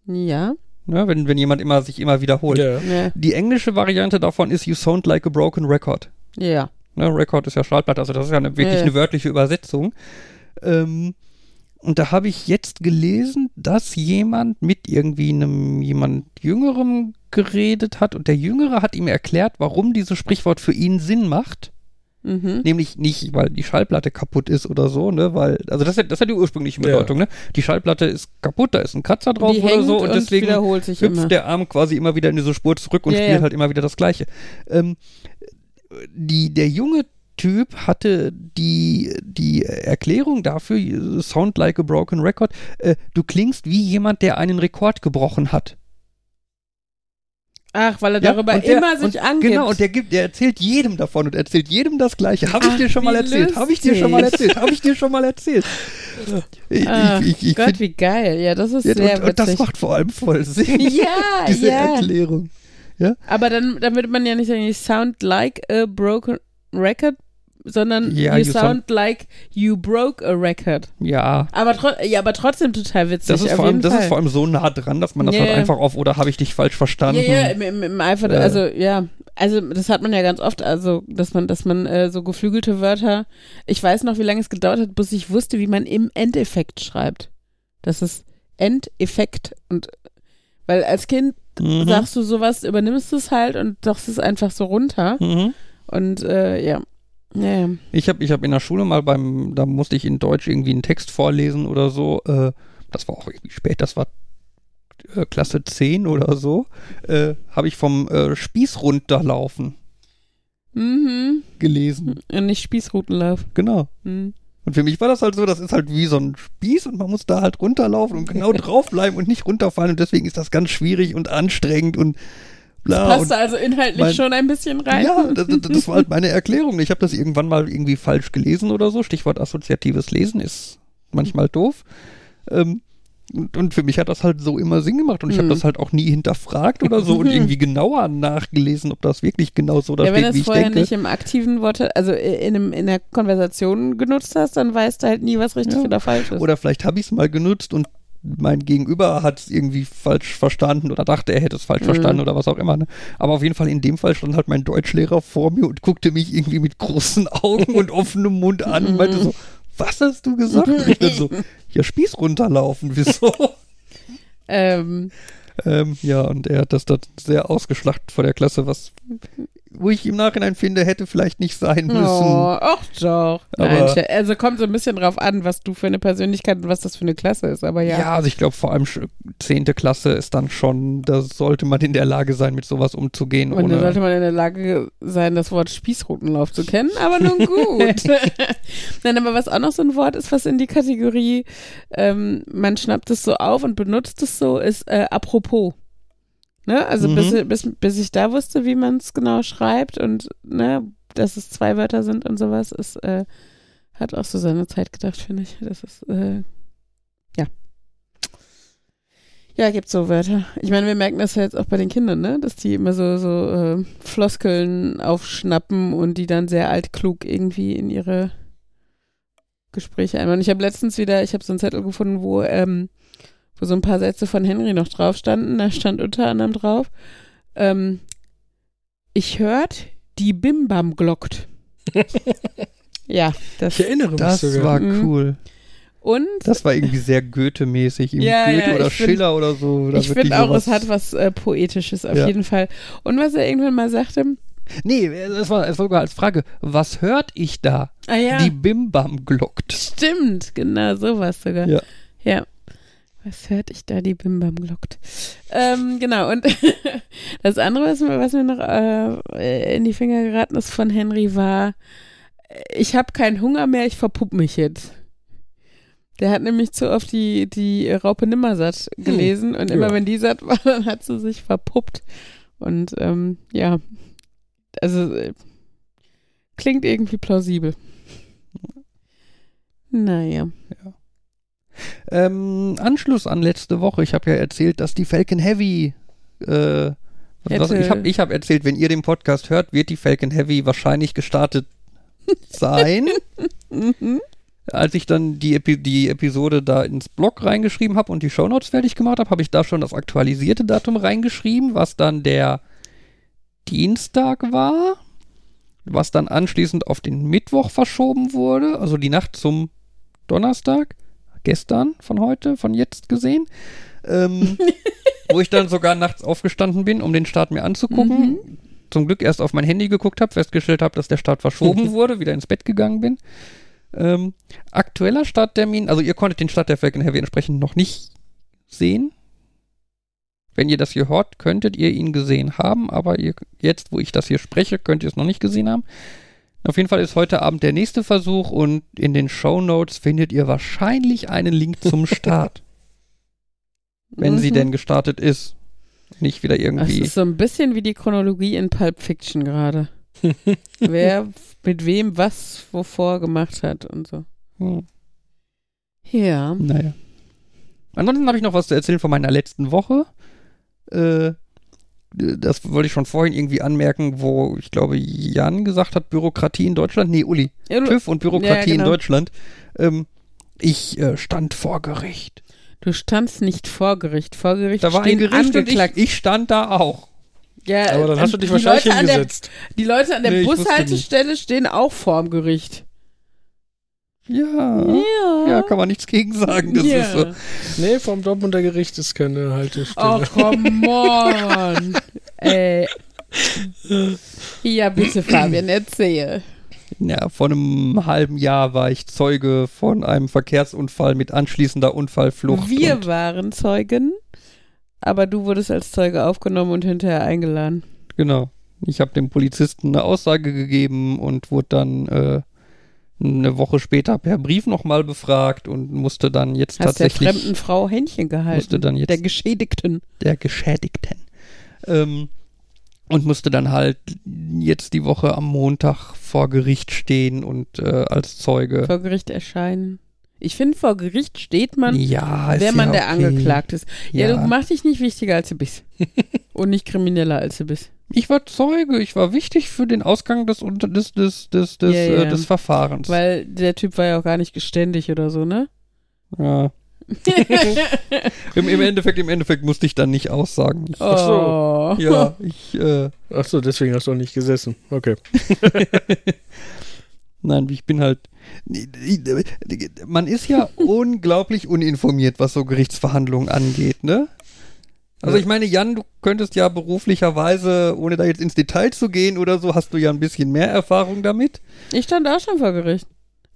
Ja. Ne? Wenn, wenn jemand immer sich immer wiederholt. Ja. Ja. Die englische Variante davon ist You sound like a broken record. Ja. Ne, Record ist ja Schallplatte, also das ist ja eine, wirklich eine wörtliche Übersetzung. Ähm, und da habe ich jetzt gelesen, dass jemand mit irgendwie einem jemand Jüngerem geredet hat und der Jüngere hat ihm erklärt, warum dieses Sprichwort für ihn Sinn macht. Mhm. Nämlich nicht, weil die Schallplatte kaputt ist oder so, ne, weil, also das ist ja, das ja die ursprüngliche Ja. Bedeutung, ne? Die Schallplatte ist kaputt, da ist ein Kratzer drauf Die oder hängt so und deswegen wiederholt sich hüpft immer. der Arm quasi immer wieder in diese Spur zurück und Ja, spielt ja. halt immer wieder das Gleiche. Ähm, die, der junge Typ hatte die, die Erklärung dafür, Sound like a broken record, äh, du klingst wie jemand, der einen Rekord gebrochen hat. Ach, weil er Ja, darüber der- immer sich und, angibt. Genau, und der gibt, der erzählt jedem davon und erzählt jedem das Gleiche. Habe ich dir schon mal erzählt? Habe ich dir schon mal erzählt? Habe ich dir schon mal erzählt? Ich, Ach, ich, ich, ich Gott, find, wie geil. Ja, das ist ja, sehr und, und das macht vor allem voll Sinn. ja, diese ja. Erklärung. Aber dann, dann würde man ja nicht sagen, you sound like a broken record, sondern Ja, you, you sound like you broke a record. Ja. Aber, ja, aber trotzdem total witzig. Das, ist vor, allem, das ist vor allem so nah dran, dass man das Ja, halt einfach auf, oder habe ich dich falsch verstanden? Ja, ja, im, im, im Eifer, Ja. also ja, also das hat man ja ganz oft, also dass man, dass man äh, so geflügelte Wörter, ich weiß noch, wie lange es gedauert hat, bis ich wusste, wie man im Endeffekt schreibt. Das ist Endeffekt und weil als Kind Mhm. sagst du sowas, übernimmst es halt und sagst es einfach so runter Mhm. und äh, ja. Ja, ja. Ich habe ich hab in der Schule mal beim, da musste ich in Deutsch irgendwie einen Text vorlesen oder so. Äh, das war auch irgendwie spät, das war äh, Klasse 10 oder so. Äh, habe ich vom äh, Spieß runterlaufen Mhm. gelesen. Und nicht Spießrutenlauf. Genau. Mhm. Und für mich war das halt so, das ist halt wie so ein Spieß und man muss da halt runterlaufen und genau draufbleiben und nicht runterfallen und deswegen ist das ganz schwierig und anstrengend und bla. Passt und da also inhaltlich mein- schon ein bisschen rein. Ja, das, das das war halt meine Erklärung. Ich habe das irgendwann mal irgendwie falsch gelesen oder so. Stichwort assoziatives Lesen ist manchmal doof. Ähm, und, für mich hat das halt so immer Sinn gemacht und ich habe Mhm. das halt auch nie hinterfragt oder so und irgendwie genauer nachgelesen, ob das wirklich genau so da ja, wenn steht, du wie es ich vorher denke. nicht im aktiven Wort, also in, einem, in der Konversation genutzt hast, dann weißt du halt nie, was richtig Ja. oder falsch ist. Oder vielleicht habe ich es mal genutzt und mein Gegenüber hat es irgendwie falsch verstanden oder dachte, er hätte es falsch Mhm. verstanden oder was auch immer. Ne? Aber auf jeden Fall in dem Fall stand halt mein Deutschlehrer vor mir und guckte mich irgendwie mit großen Augen und offenem Mund an und meinte so, was hast du gesagt? Und ich dann so, ja, Spieß runterlaufen, wieso? ähm, Ähm, ja, und er hat das dann sehr ausgeschlachtet vor der Klasse, was, wo ich im Nachhinein finde, hätte vielleicht nicht sein müssen. Oh, ach doch. Nein, Aber- Sche- also kommt so ein bisschen drauf an, was du für eine Persönlichkeit und was das für eine Klasse ist. Aber ja. Ja, also ich glaube vor allem sch- zehnte Klasse ist dann schon, da sollte man in der Lage sein, mit sowas umzugehen. Und da sollte man in der Lage sein, das Wort Spießrutenlauf zu kennen, aber nun gut. Nein, aber was auch noch so ein Wort ist, was in die Kategorie, ähm, man schnappt es so auf und benutzt es so, ist äh, apropos. Ne? Also Mhm. bis, bis, bis ich da wusste, wie man es genau schreibt und ne, dass es zwei Wörter sind und sowas, ist, äh, hat auch so seine Zeit gedacht, finde ich. Das ist, äh, ja. Ja, gibt so Wörter. Ich meine, wir merken das ja jetzt auch bei den Kindern, ne? Dass die immer so, so äh, Floskeln aufschnappen und die dann sehr altklug irgendwie in ihre Gespräche einbauen. Ich habe letztens wieder, ich habe so einen Zettel gefunden, wo, ähm, wo so ein paar Sätze von Henry noch drauf standen. Da stand unter anderem drauf, ähm, ich hört, die Bimbam glockt. ja, das. Ich erinnere mich das sogar. war Mhm. cool. Und Das war irgendwie sehr Goethe-mäßig. Irgendwie Ja, Goethe ja, oder find- Schiller oder so. Ich finde auch, es hat was äh, Poetisches auf Ja. jeden Fall. Und was er irgendwann mal sagte, Nee, es war, es war sogar als Frage, was hört ich da? ah ja, Die Bimbam glockt. stimmt, genau, sowas sogar. Ja. Ja. Hört ich da, die Bimbam glockt? Ähm, genau, und das andere, was mir, was mir noch äh, in die Finger geraten ist von Henry, war, ich habe keinen Hunger mehr, ich verpupp mich jetzt. Der hat nämlich zu oft die, die Raupe Nimmersatt gelesen und immer Ja. wenn die satt war, dann hat sie sich verpuppt. Und ähm, ja, also äh, klingt irgendwie plausibel. Naja. Ähm, Anschluss an letzte Woche. Ich habe ja erzählt, dass die Falcon Heavy. Äh, was, ich habe ich hab erzählt, wenn ihr den Podcast hört, wird die Falcon Heavy wahrscheinlich gestartet sein. Mhm. Als ich dann die, Epi die Episode da ins Blog reingeschrieben habe und die Shownotes fertig gemacht habe, habe ich da schon das aktualisierte Datum reingeschrieben, was dann der Dienstag war, was dann anschließend auf den Mittwoch verschoben wurde, also die Nacht zum Donnerstag, gestern von heute, von jetzt gesehen, ähm, wo ich dann sogar nachts aufgestanden bin, um den Start mir anzugucken. Zum Glück erst auf mein Handy geguckt habe, festgestellt habe, dass der Start verschoben wurde, wieder ins Bett gegangen bin. Ähm, aktueller Starttermin, also ihr konntet den Start der Falcon Heavy entsprechend noch nicht sehen. Wenn ihr das hier hört, könntet ihr ihn gesehen haben, aber ihr, jetzt, wo ich das hier spreche, könnt ihr es noch nicht gesehen haben. Auf jeden Fall ist heute Abend der nächste Versuch und in den Show Notes findet ihr wahrscheinlich einen Link zum Start, wenn sie Mhm. denn gestartet ist. Nicht wieder Das irgendwie. ist so ein bisschen wie die Chronologie in Pulp Fiction gerade. Wer mit wem was wovor gemacht hat und so. Hm, Ja. naja. Ansonsten habe ich noch was zu erzählen von meiner letzten Woche. Äh, das wollte ich schon vorhin irgendwie anmerken, wo ich glaube, Jan gesagt hat, Bürokratie in Deutschland. Nee, Uli. Ja, TÜV und Bürokratie Ja, genau. in Deutschland. Ähm, ich äh, stand vor Gericht. du standst nicht vor Gericht. Vor Gericht Da war ein Gericht und ich, angeklagt. ich stand da auch. ja, Aber dann hast du dich die wahrscheinlich Leute an der, hingesetzt. Die Leute an der Nee, Bushaltestelle stehen auch vorm Gericht. Ja. Ja, kann man nichts gegen sagen. Das Ja. ist so. Nee, vom Dortmunder Gericht ist keine Haltestelle. Oh, come on. Ey. Ja, bitte, Fabian, erzähl. Ja, vor einem halben Jahr war ich Zeuge von einem Verkehrsunfall mit anschließender Unfallflucht. Wir waren Zeugen, aber du wurdest als Zeuge aufgenommen und hinterher eingeladen. genau. Ich habe dem Polizisten eine Aussage gegeben und wurde dann äh, eine Woche später per Brief nochmal befragt und musste dann jetzt Hast der tatsächlich fremden Frau Händchen gehalten. musste dann jetzt der Geschädigten. der Geschädigten. Ähm, und musste dann halt jetzt die Woche am Montag vor Gericht stehen und äh, als Zeuge. Vor Gericht erscheinen. Ich finde, vor Gericht steht man, ja, wer man ja der okay. angeklagt ist. Ja, Ja. du mach dich nicht wichtiger, als du bist. und nicht krimineller, als du bist. Ich war Zeuge, ich war wichtig für den Ausgang des, unter- des, des, des, des, Ja, äh, ja. des Verfahrens. Weil der Typ war ja auch gar nicht geständig oder so, ne? ja. Im, Im Endeffekt, im Endeffekt musste ich dann nicht aussagen. Ich, Ach so. Ja, ich, äh, Ach so, deswegen hast du auch nicht gesessen. Okay. Nein, ich bin halt. Man ist ja unglaublich uninformiert, was so Gerichtsverhandlungen angeht, ne? Also ich meine, Jan, du könntest ja beruflicherweise, ohne da jetzt ins Detail zu gehen oder so, hast du ja ein bisschen mehr Erfahrung damit. Ich stand auch schon vor Gericht.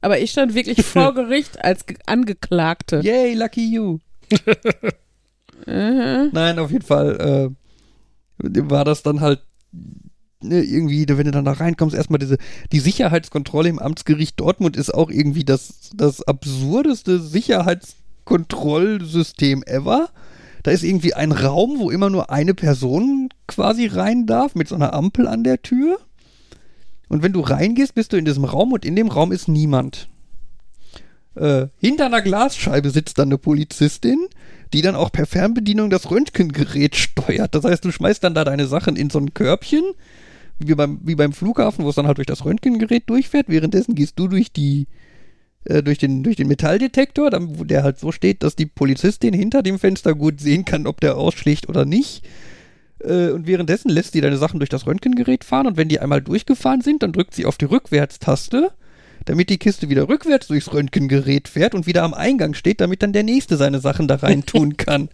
Aber ich stand wirklich vor Gericht als Ge- Angeklagte. Yay, lucky you. Mhm. Nein, auf jeden Fall äh, war das dann halt ne, irgendwie, wenn du dann da reinkommst, erstmal diese, die Sicherheitskontrolle im Amtsgericht Dortmund ist auch irgendwie das, das absurdeste Sicherheitskontrollsystem ever. Da ist irgendwie ein Raum, wo immer nur eine Person quasi rein darf, mit so einer Ampel an der Tür. Und wenn du reingehst, bist du in diesem Raum und in dem Raum ist niemand. Äh, hinter einer Glasscheibe sitzt dann eine Polizistin, die dann auch per Fernbedienung das Röntgengerät steuert. Das heißt, du schmeißt dann da deine Sachen in so ein Körbchen, wie beim, wie beim Flughafen, wo es dann halt durch das Röntgengerät durchfährt. Währenddessen gehst du durch die äh, durch den, durch den Metalldetektor, dann, wo der halt so steht, dass die Polizistin hinter dem Fenster gut sehen kann, ob der ausschlägt oder nicht. Äh, und währenddessen lässt sie deine Sachen durch das Röntgengerät fahren und wenn die einmal durchgefahren sind, dann drückt sie auf die Rückwärtstaste, damit die Kiste wieder rückwärts durchs Röntgengerät fährt und wieder am Eingang steht, damit dann der Nächste seine Sachen da rein tun kann.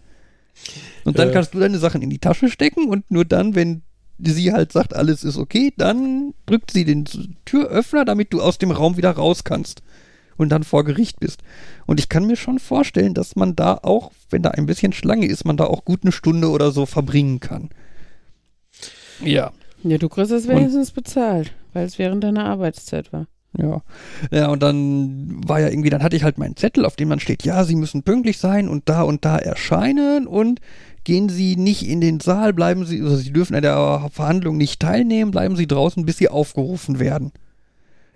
Und dann Ja. kannst du deine Sachen in die Tasche stecken und nur dann, wenn sie halt sagt, alles ist okay, dann drückt sie den Türöffner, damit du aus dem Raum wieder raus kannst und dann vor Gericht bist. Und ich kann mir schon vorstellen, dass man da auch, wenn da ein bisschen Schlange ist, man da auch gut eine Stunde oder so verbringen kann. Ja. Ja, du kriegst es wenigstens bezahlt, weil es während deiner Arbeitszeit war. Ja. Ja, und dann war ja irgendwie, dann hatte ich halt meinen Zettel, auf dem dann steht, ja, Sie müssen pünktlich sein und da und da erscheinen und gehen Sie nicht in den Saal, bleiben Sie, also Sie dürfen an der Verhandlung nicht teilnehmen, bleiben Sie draußen, bis Sie aufgerufen werden.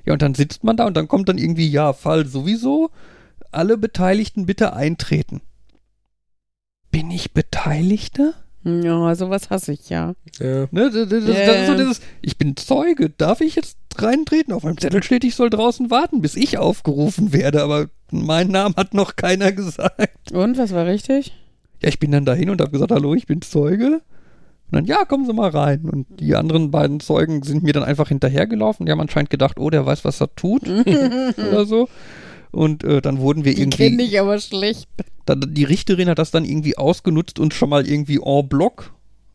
Ja, und dann sitzt man da und dann kommt dann irgendwie, ja, Fall sowieso, alle Beteiligten bitte eintreten. Bin ich Beteiligter? Ja, sowas hasse ich, ja. Ja. Ne, das, das, Ja, das ist so dieses, ich bin Zeuge, darf ich jetzt reintreten? Auf meinem Zettel steht, ich soll draußen warten, bis ich aufgerufen werde, aber meinen Namen hat noch keiner gesagt. Und, was war richtig? Ja, ich bin dann dahin und habe gesagt, hallo, ich bin Zeuge. Und dann, ja, kommen Sie mal rein. Und die anderen beiden Zeugen sind mir dann einfach hinterhergelaufen. Die haben anscheinend gedacht, oh, der weiß, was er tut oder so. Und äh, dann wurden wir Die irgendwie kenne ich aber schlecht. da, die Richterin hat das dann irgendwie ausgenutzt und schon mal irgendwie en bloc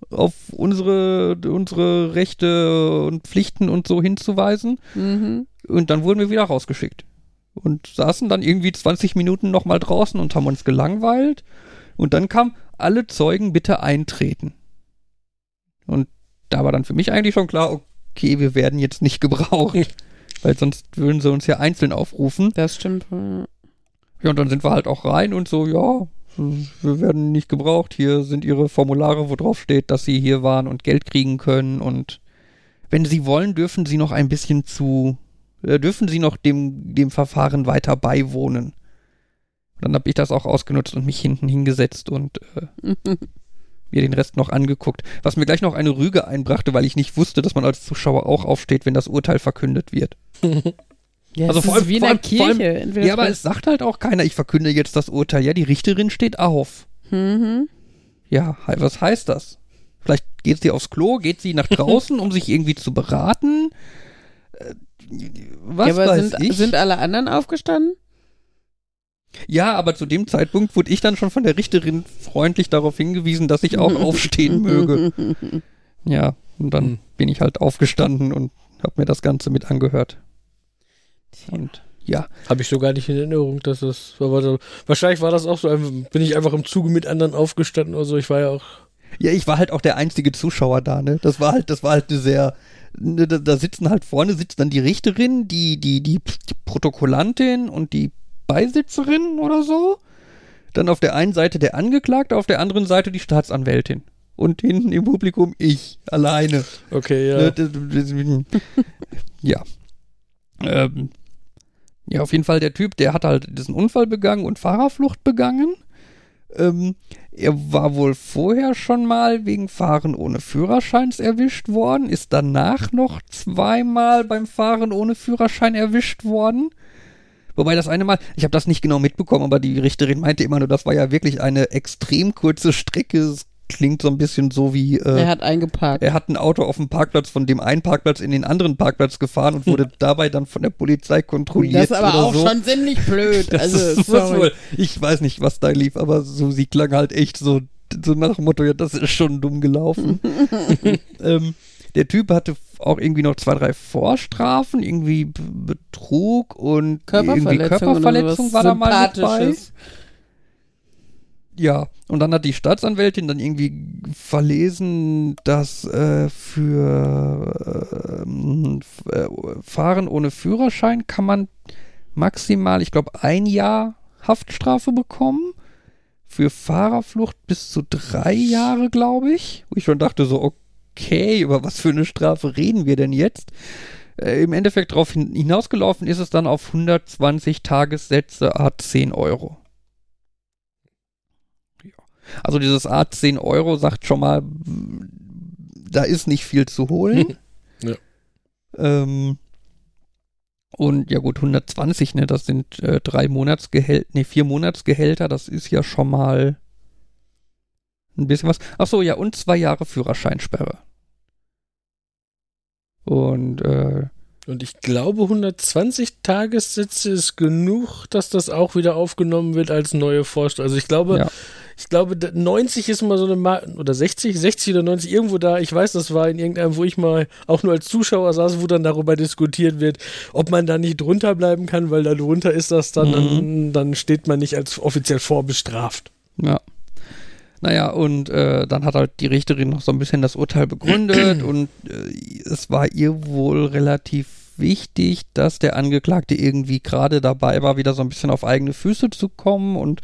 auf unsere, unsere Rechte und Pflichten und so hinzuweisen. Mhm. Und dann wurden wir wieder rausgeschickt. Und saßen dann irgendwie 20 Minuten nochmal draußen und haben uns gelangweilt. Und dann kam, alle Zeugen bitte eintreten. Und da war dann für mich eigentlich schon klar, okay, wir werden jetzt nicht gebraucht. Weil sonst würden sie uns ja einzeln aufrufen. Das stimmt. ja. Und dann sind wir halt auch rein und so, ja, wir werden nicht gebraucht. Hier sind ihre Formulare, wo drauf steht, dass sie hier waren und Geld kriegen können. Und wenn sie wollen, dürfen sie noch ein bisschen zu, äh, dürfen sie noch dem, dem Verfahren weiter beiwohnen. Und dann habe ich das auch ausgenutzt und mich hinten hingesetzt und äh, mir den Rest noch angeguckt. Was mir gleich noch eine Rüge einbrachte, weil ich nicht wusste, dass man als Zuschauer auch aufsteht, wenn das Urteil verkündet wird. Ja, Also vor allem- wie in vor der allem- allem- Ja, aber es sagt halt auch keiner, ich verkünde jetzt das Urteil. Ja, die Richterin steht auf. Mhm. Ja, was heißt das? Vielleicht geht sie aufs Klo, geht sie nach draußen, um sich irgendwie zu beraten. Äh, Was ja, aber weiß sind, ich? sind alle anderen aufgestanden? Ja, aber zu dem Zeitpunkt wurde ich dann schon von der Richterin freundlich darauf hingewiesen, dass ich auch aufstehen möge. Ja, und dann Hm. bin ich halt aufgestanden und habe mir das Ganze mit angehört. Und ja, Habe ich so gar nicht in Erinnerung, dass das. Aber so, wahrscheinlich war das auch so. Bin ich einfach im Zuge mit anderen aufgestanden oder so. Ich war ja auch. Ja, ich war halt auch der einzige Zuschauer da, ne? Das war halt, das war halt eine sehr, ne, da, da sitzen halt vorne sitzt dann die Richterin, die, die, die, die Protokollantin und die Beisitzerin oder so. Dann auf der einen Seite der Angeklagte, auf der anderen Seite die Staatsanwältin. Und hinten im Publikum ich, alleine. Okay, ja. Ne, Ja. Ähm, ja, auf jeden Fall der Typ, der hat halt diesen Unfall begangen und Fahrerflucht begangen. Ähm, er war wohl vorher schon mal wegen Fahren ohne Führerscheins erwischt worden, ist danach noch zweimal beim Fahren ohne Führerschein erwischt worden. Wobei das eine Mal, ich habe das nicht genau mitbekommen, aber die Richterin meinte immer nur, das war ja wirklich eine extrem kurze Strecke. Es klingt so ein bisschen so wie. Äh, er hat eingeparkt. er hat ein Auto auf dem Parkplatz von dem einen Parkplatz in den anderen Parkplatz gefahren und wurde dabei dann von der Polizei kontrolliert. das ist aber auch so. schon ziemlich blöd. Also, ist, wohl, ich weiß nicht, was da lief, aber so, sie klang halt echt so, so nach dem Motto, ja, das ist schon dumm gelaufen. ähm, der Typ hatte auch irgendwie noch zwei, drei Vorstrafen, irgendwie B- Betrug und irgendwie Körperverletzung, Körperverletzung oder war da mal mit bei. Sympathisches. Ja, und dann hat die Staatsanwältin dann irgendwie verlesen, dass äh, für ähm, f- äh, Fahren ohne Führerschein kann man maximal, ich glaube, ein Jahr Haftstrafe bekommen. Für Fahrerflucht bis zu drei Jahre, glaube ich. Wo ich schon dachte so, okay, über was für eine Strafe reden wir denn jetzt? Äh, Im Endeffekt darauf hin hinausgelaufen ist es dann auf 120 Tagessätze a 10 Euro. Ja. Also dieses a 10 Euro sagt schon mal, da ist nicht viel zu holen. Ja. Ähm, und ja gut, 120, ne, das sind äh, drei Monatsgehälter, ne, vier Monatsgehälter, das ist ja schon mal ein bisschen was. Ach so, ja, und zwei Jahre Führerscheinsperre. Und äh, Und ich glaube, 120 Tagessätze ist genug, dass das auch wieder aufgenommen wird als neue Vorstellung. Also ich glaube, Ja. ich glaube, da- 90 ist mal so eine Ma oder 60, 60 oder 90 irgendwo da. Ich weiß, das war in irgendeinem, wo ich mal auch nur als Zuschauer saß, wo dann darüber diskutiert wird, ob man da nicht drunter bleiben kann, weil da drunter ist das dann, Mhm. dann, dann steht man nicht als offiziell vorbestraft. Ja. Naja, und äh, dann hat halt die Richterin noch so ein bisschen das Urteil begründet und äh, es war ihr wohl relativ wichtig, dass der Angeklagte irgendwie gerade dabei war, wieder so ein bisschen auf eigene Füße zu kommen und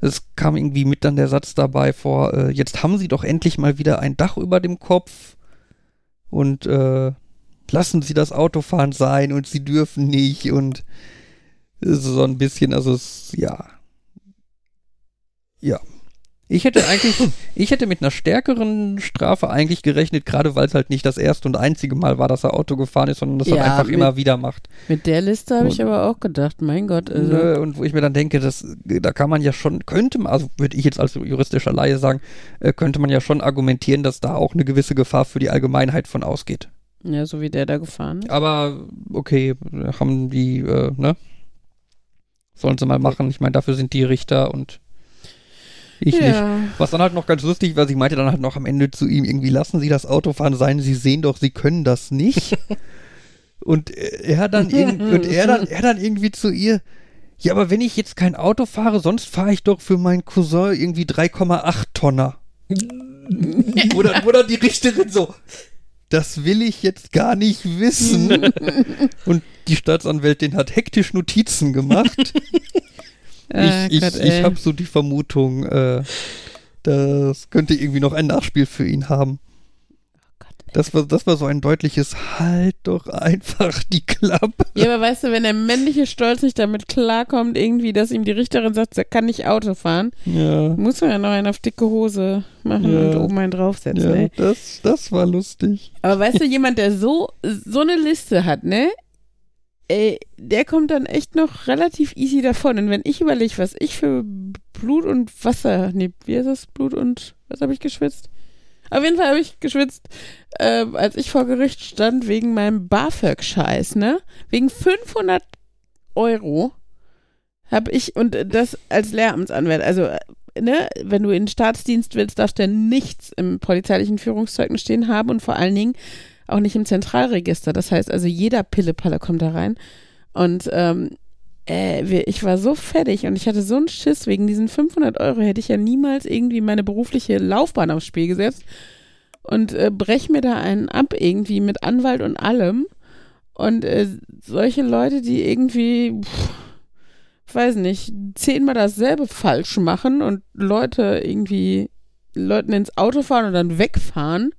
es kam irgendwie mit dann der Satz dabei vor, äh, jetzt haben sie doch endlich mal wieder ein Dach über dem Kopf und äh, lassen sie das Autofahren sein und sie dürfen nicht und so ein bisschen, also es, ja. Ja. Ich hätte eigentlich, ich hätte mit einer stärkeren Strafe eigentlich gerechnet, gerade weil es halt nicht das erste und einzige Mal war, dass er Auto gefahren ist, sondern das Ja, halt einfach mit- immer wieder macht. Mit der Liste habe ich aber auch gedacht, mein Gott. Also, Ne, Und wo ich mir dann denke, das, da kann man ja schon, könnte man, also würde ich jetzt als juristischer Laie sagen, äh, könnte man ja schon argumentieren, dass da auch eine gewisse Gefahr für die Allgemeinheit von ausgeht. ja, so wie der da gefahren ist. Aber okay, haben die, äh, ne? Sollen sie mal machen. Ich meine, dafür sind die Richter und ich nicht. ja. Was dann halt noch ganz lustig war, sie meinte dann halt noch am Ende zu ihm, irgendwie lassen Sie das Autofahren sein, Sie sehen doch, Sie können das nicht. und er dann, und er dann, er dann irgendwie zu ihr, ja, aber wenn ich jetzt kein Auto fahre, sonst fahre ich doch für meinen Cousin irgendwie 3,8 Tonner. oder, oder die Richterin so, das will ich jetzt gar nicht wissen. und die Staatsanwältin hat hektisch Notizen gemacht. Ah, Ich, ich, Gott, ich habe so die Vermutung, äh, das könnte irgendwie noch ein Nachspiel für ihn haben. Das war, das war so ein deutliches Halt doch einfach die Klappe. Ja, aber weißt du, wenn der männliche Stolz nicht damit klarkommt, irgendwie, dass ihm die Richterin sagt, er kann nicht Auto fahren, Ja, muss man ja noch einen auf dicke Hose machen Ja. und oben einen draufsetzen, ja ey. das, das war lustig. Aber weißt du, jemand, der so, so eine Liste hat, ne? Ey, der kommt dann echt noch relativ easy davon. Und wenn ich überlege, was ich für Blut und Wasser, nee, wie heißt das? Blut und, was habe ich geschwitzt? Auf jeden Fall habe ich geschwitzt, äh, als ich vor Gericht stand, wegen meinem BAföG-Scheiß, ne? Wegen 500 Euro habe ich, und das als Lehramtsanwalt, also, äh, ne, wenn du in den Staatsdienst willst, darfst du ja nichts im polizeilichen Führungszeugnis stehen haben und vor allen Dingen auch nicht im Zentralregister. Das heißt also, jeder Pillepalle kommt da rein. Und ähm, äh, ich war so fertig und ich hatte so einen Schiss wegen diesen 500 Euro, hätte ich ja niemals irgendwie meine berufliche Laufbahn aufs Spiel gesetzt und äh, brech mir da einen ab irgendwie mit Anwalt und allem. Und äh, solche Leute, die irgendwie, pff, weiß nicht, zehnmal dasselbe falsch machen und Leute irgendwie, Leuten ins Auto fahren und dann wegfahren,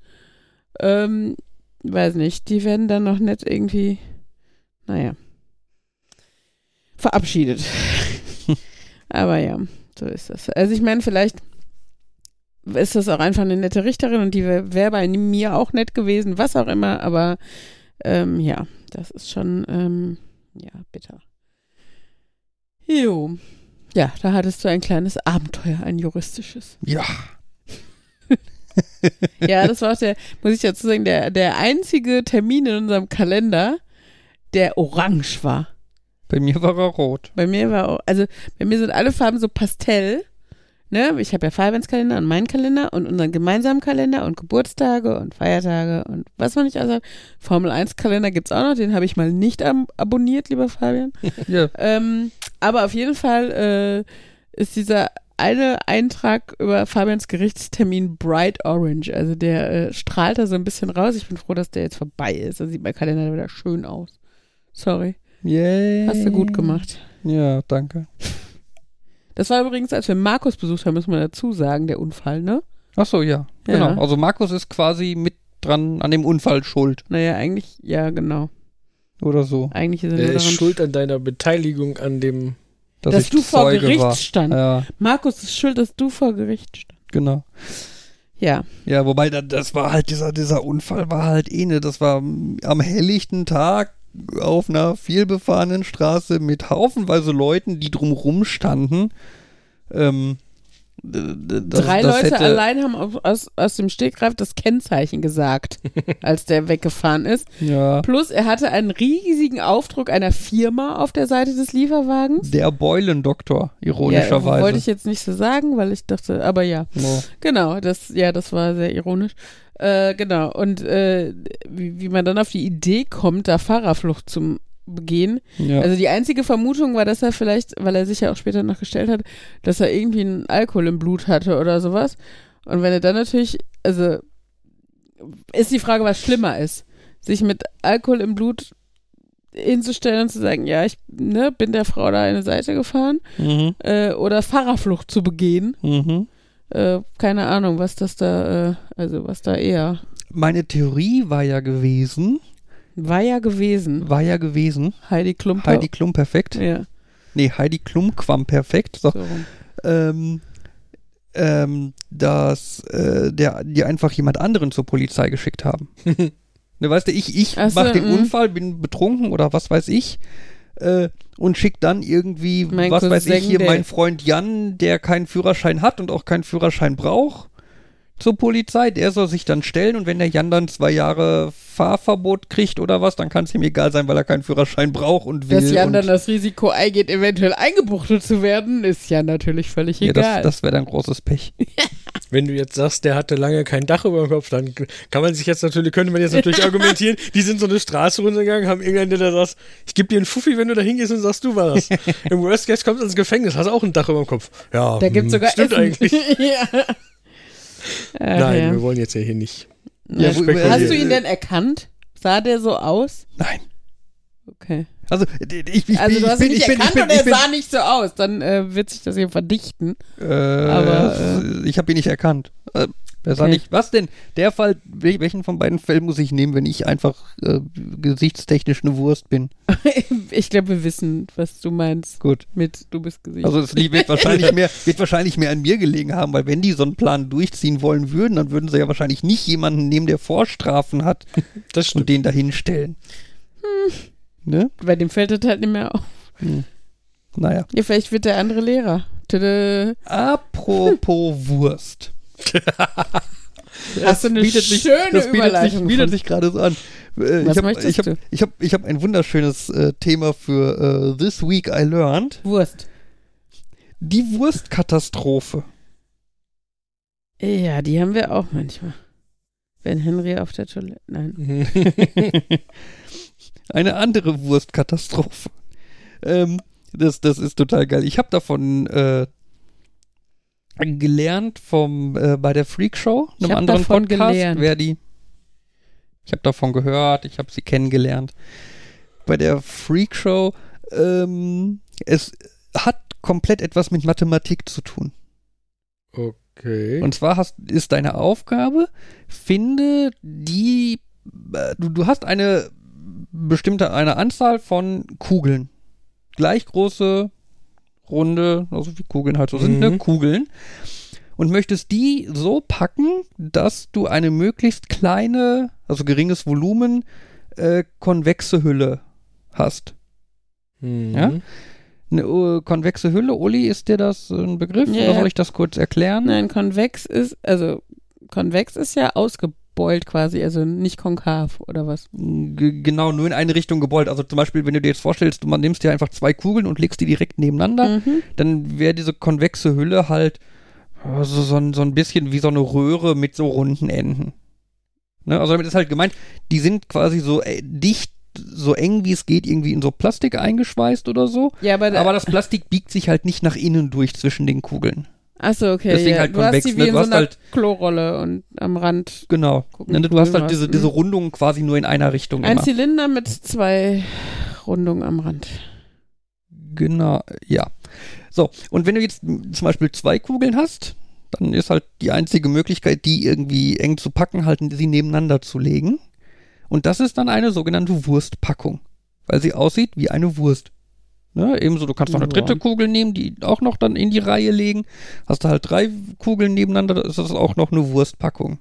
ähm, weiß nicht, die werden dann noch nicht irgendwie, naja, verabschiedet. Aber ja, so ist das. Also ich meine, vielleicht ist das auch einfach eine nette Richterin und die wäre wär bei mir auch nett gewesen, was auch immer, aber ähm, ja, das ist schon, ähm, ja, bitter. Jo. Ja, da hattest du ein kleines Abenteuer, ein juristisches. Ja. Ja, das war auch der, muss ich dazu sagen, der, der einzige Termin in unserem Kalender, der orange war. Bei mir war er rot. Bei mir war auch, also bei mir sind alle Farben so Pastell. Ne? Ich habe ja Fabians-Kalender und meinen Kalender und unseren gemeinsamen Kalender und Geburtstage und Feiertage und was man nicht also Formel 1-Kalender gibt's auch noch, den habe ich mal nicht ab abonniert, lieber Fabian. Ja. ähm, aber auf jeden Fall äh, ist dieser eine Eintrag über Fabians Gerichtstermin Bright Orange. Also der äh, strahlt da so ein bisschen raus. Ich bin froh, dass der jetzt vorbei ist. Da sieht mein Kalender wieder schön aus. Sorry. Yay. Hast du gut gemacht. Ja, danke. Das war übrigens, als wir Markus besucht haben, muss man dazu sagen, der Unfall, ne? Ach so, ja. Ja. Genau. Also Markus ist quasi mit dran an dem Unfall schuld Naja, eigentlich, ja, genau. oder so. Eigentlich ist er Er ist schuld an deiner Beteiligung an dem. Dass, dass du vor Zeuge Gericht war. stand. Ja, Markus ist schuld, dass du vor Gericht stand. genau. Ja. Ja, wobei da, das war halt dieser dieser Unfall war halt eh ne, das war mm, am helllichten Tag auf einer vielbefahrenen Straße mit haufenweise Leuten, die drumrum standen. Ähm, das, Drei das Leute allein haben aus, aus dem Stegreif das Kennzeichen gesagt, als der weggefahren ist. Ja, Plus, er hatte einen riesigen Aufdruck einer Firma auf der Seite des Lieferwagens. der Beulendoktor, Ja, ironischerweise. wollte ich jetzt nicht so sagen, weil ich dachte, aber ja. Ja. Genau, das, ja, das war sehr ironisch. Äh, genau, und äh, wie, wie man dann auf die Idee kommt, da Fahrerflucht zum begehen. Ja. Also die einzige Vermutung war, dass er vielleicht, weil er sich ja auch später noch gestellt hat, dass er irgendwie einen Alkohol im Blut hatte oder sowas. Und wenn er dann natürlich, also ist die Frage, was schlimmer ist. Sich mit Alkohol im Blut hinzustellen und zu sagen, ja, ich ne, bin der Frau da eine Seite gefahren mhm. äh, oder Fahrerflucht zu begehen. Mhm. Äh, keine Ahnung, was das da, äh, also was da eher Meine Theorie war ja gewesen, war ja gewesen. war ja gewesen, Heidi Klum. Heidi Klum perfekt. Ja, Nee, Heidi Klum quam perfekt. So. so ähm, ähm, dass äh, der, die einfach jemand anderen zur Polizei geschickt haben. ne, weißt du, ich, ich Ach so, mach den mm. Unfall, bin betrunken oder was weiß ich äh, und schick dann irgendwie, Mein was weiß Cousin, ich, hier der- mein Freund Jan, der keinen Führerschein hat und auch keinen Führerschein braucht, zur Polizei. Der soll sich dann stellen und wenn der Jan dann zwei Jahre Fahrverbot kriegt oder was, dann kann es ihm egal sein, weil er keinen Führerschein braucht und will. Dass Jan und dann das Risiko eingeht, eventuell eingebuchtet zu werden, ist ja natürlich völlig ja, egal. das, das wäre dann großes Pech. Wenn du jetzt sagst, der hatte lange kein Dach über dem Kopf, dann kann man sich jetzt natürlich, könnte man jetzt natürlich argumentieren, die sind so eine Straße runtergegangen, haben irgendeinen, der da sagt, ich gebe dir einen Fuffi, wenn du da hingehst und sagst, du warst. Im Worst Case kommst du ins Gefängnis, hast auch ein Dach über dem Kopf. Ja, da gibt hm, sogar stimmt Essen. eigentlich. ja. Ach, Nein, ja. wir wollen jetzt ja hier nicht. Ja. Hast du ihn denn erkannt? Sah der so aus? Nein. Okay. Also, ich, ich, Also du hast bin, ihn nicht ich bin, erkannt bin, und er sah nicht so aus. Dann äh, wird sich das hier verdichten. äh, aber, ich habe ihn nicht erkannt. Sah Okay. nicht, was denn? Der Fall, wel- welchen von beiden Fällen muss ich nehmen, wenn ich einfach äh, gesichtstechnisch eine Wurst bin? ich glaube, wir wissen, was du meinst Gut. mit du bist Gesicht. Also es wird wahrscheinlich mehr, wird wahrscheinlich mehr an mir gelegen haben, weil wenn die so einen Plan durchziehen wollen würden, dann würden sie ja wahrscheinlich nicht jemanden nehmen, der Vorstrafen hat Das und stimmt. den dahin stellen. Ne? Bei dem fällt das halt nicht mehr auf. Naja. Ja, vielleicht wird der andere Lehrer. Tada. Apropos Wurst. Hast du eine bietet sich, schöne das bietet sich, bietet sich gerade so an. Äh, Was ich habe ich hab, ich hab, ich hab ein wunderschönes äh, Thema für äh, This Week I Learned. Wurst. Die Wurstkatastrophe. Ja, die haben wir auch manchmal. Wenn Henry auf der Toilette. Nein. Eine andere Wurstkatastrophe. Ähm, das, das ist total geil. Ich habe davon äh, gelernt vom äh, bei der Freak Show, einem anderen davon Podcast. gelernt. Wer die? Ich habe davon gehört. Ich habe sie kennengelernt. Bei der Freak Show. Ähm, es hat komplett etwas mit Mathematik zu tun. Okay. Und zwar hast, ist deine Aufgabe, finde die, äh, du, du hast eine bestimmte, eine Anzahl von Kugeln. Gleich große, runde, also wie Kugeln halt so sind, ne? Mhm. Kugeln. Und möchtest die so packen, dass du eine möglichst kleine, also geringes Volumen, äh, konvexe Hülle hast. Mhm. Ja? Eine äh, konvexe Hülle, Uli, ist dir das ein Begriff? Ja, oder soll ich das kurz erklären? Nein, konvex ist, also konvex ist ja ausgebeult quasi, also nicht konkav oder was. G genau, nur in eine Richtung gebeult. Also zum Beispiel, wenn du dir jetzt vorstellst, du man nimmst dir einfach zwei Kugeln und legst die direkt nebeneinander, Mhm. dann wäre diese konvexe Hülle halt äh, so, so, ein- so ein bisschen wie so eine Röhre mit so runden Enden. Ne? Also damit ist halt gemeint, die sind quasi so äh, dicht, so eng wie es geht, irgendwie in so Plastik eingeschweißt oder so. Ja, aber, Aber das Plastik biegt sich halt nicht nach innen durch zwischen den Kugeln. Achso, okay. deswegen ja. halt du hast konvex, die ne? wie in Du so hast einer halt- Klorolle und am Rand. Genau. Gucken, Ne, Du hast halt diese, diese Mhm. Rundung quasi nur in einer Richtung Ein immer. Zylinder mit zwei Rundungen am Rand. Genau, ja. So, und wenn du jetzt zum Beispiel zwei Kugeln hast, dann ist halt die einzige Möglichkeit, die irgendwie eng zu packen, halt sie nebeneinander zu legen. Und das ist dann eine sogenannte Wurstpackung, weil sie aussieht wie eine Wurst. Ne, ebenso, du kannst noch eine dritte Kugel nehmen, die auch noch dann in die Reihe legen. Hast du halt drei Kugeln nebeneinander, dann ist das auch noch eine Wurstpackung.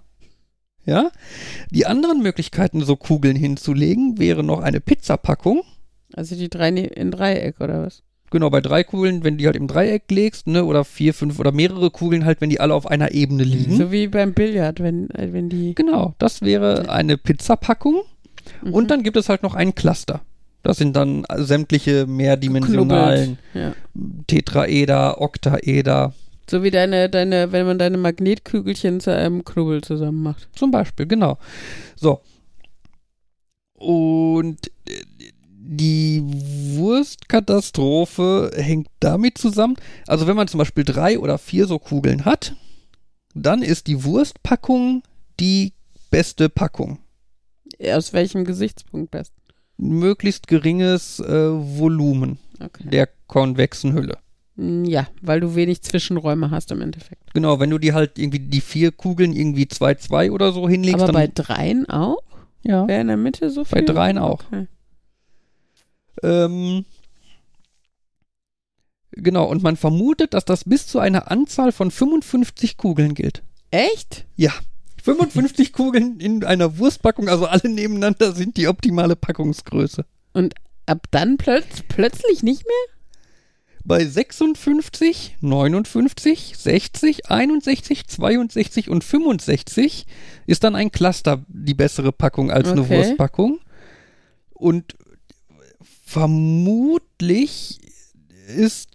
Ja? Die anderen Möglichkeiten, so Kugeln hinzulegen, wäre noch eine Pizzapackung. Also die drei ne- in Dreieck oder was? Genau, bei drei Kugeln, wenn die halt im Dreieck legst, ne, oder vier, fünf oder mehrere Kugeln halt, wenn die alle auf einer Ebene liegen. So wie beim Billard, wenn, äh, wenn die. Genau, das wäre eine Pizzapackung. Mhm. Und dann gibt es halt noch ein Cluster. Das sind dann sämtliche mehrdimensionalen Ja. Tetraeder, Oktaeder So wie deine, deine, wenn man deine Magnetkügelchen zu einem Knubbel zusammen macht. zum Beispiel, genau. So. Und äh, die Wurstkatastrophe hängt damit zusammen, also wenn man zum Beispiel drei oder vier so Kugeln hat, dann ist die Wurstpackung die beste Packung. Aus welchem Gesichtspunkt best? Möglichst geringes äh, Volumen Okay. der konvexen Hülle. Mm, Ja, weil du wenig Zwischenräume hast im Endeffekt. Genau, wenn du die halt irgendwie die vier Kugeln irgendwie 2-2 oder so hinlegst, Aber bei dreien auch? ja. Wäre in der Mitte so viel? Bei dreien auch. Okay. Ähm, genau, und man vermutet, dass das bis zu einer Anzahl von 55 Kugeln gilt. Echt? 55 Kugeln in einer Wurstpackung, also alle nebeneinander, sind die optimale Packungsgröße. Ab dann plötz plötzlich nicht mehr? Bei 56, 59, 60, 61, 62 und 65 ist dann ein Cluster die bessere Packung als eine Okay. Wurstpackung. Und vermutlich ist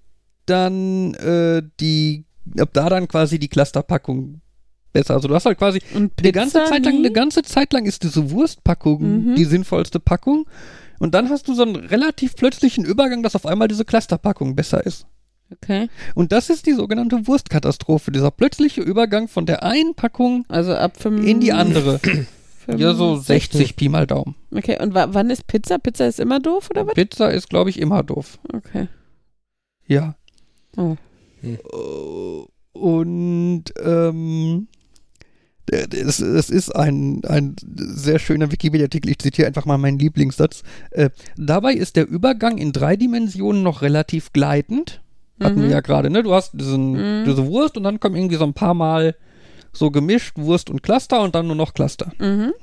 dann äh, die, ab da dann quasi die Clusterpackung besser. Also du hast halt quasi Und eine ganze Zeit lang, eine ganze Zeit lang ist diese Wurstpackung Mhm. die sinnvollste Packung. Und dann hast du so einen relativ plötzlichen Übergang, dass auf einmal diese Clusterpackung besser ist. Okay. Und das ist die sogenannte Wurstkatastrophe, dieser plötzliche Übergang von der einen Packung Also ab fünf. in die andere. fünf- Ja, so 60 Pi mal Daumen. Okay, und wa wann ist Pizza? Pizza ist immer doof, oder was? Pizza ist, glaube ich, immer doof. Okay. Ja. Oh. Hm. Und ähm, es, es ist ein, ein sehr schöner Wikipedia-Artikel. Ich zitiere einfach mal meinen Lieblingssatz. Äh, dabei ist der Übergang in drei Dimensionen noch relativ gleitend. Hatten wir Mhm. ja gerade, ne? Du hast diesen, Mhm. diese Wurst und dann kommen irgendwie so ein paar Mal so gemischt Wurst und Cluster und dann nur noch Cluster. Mhm.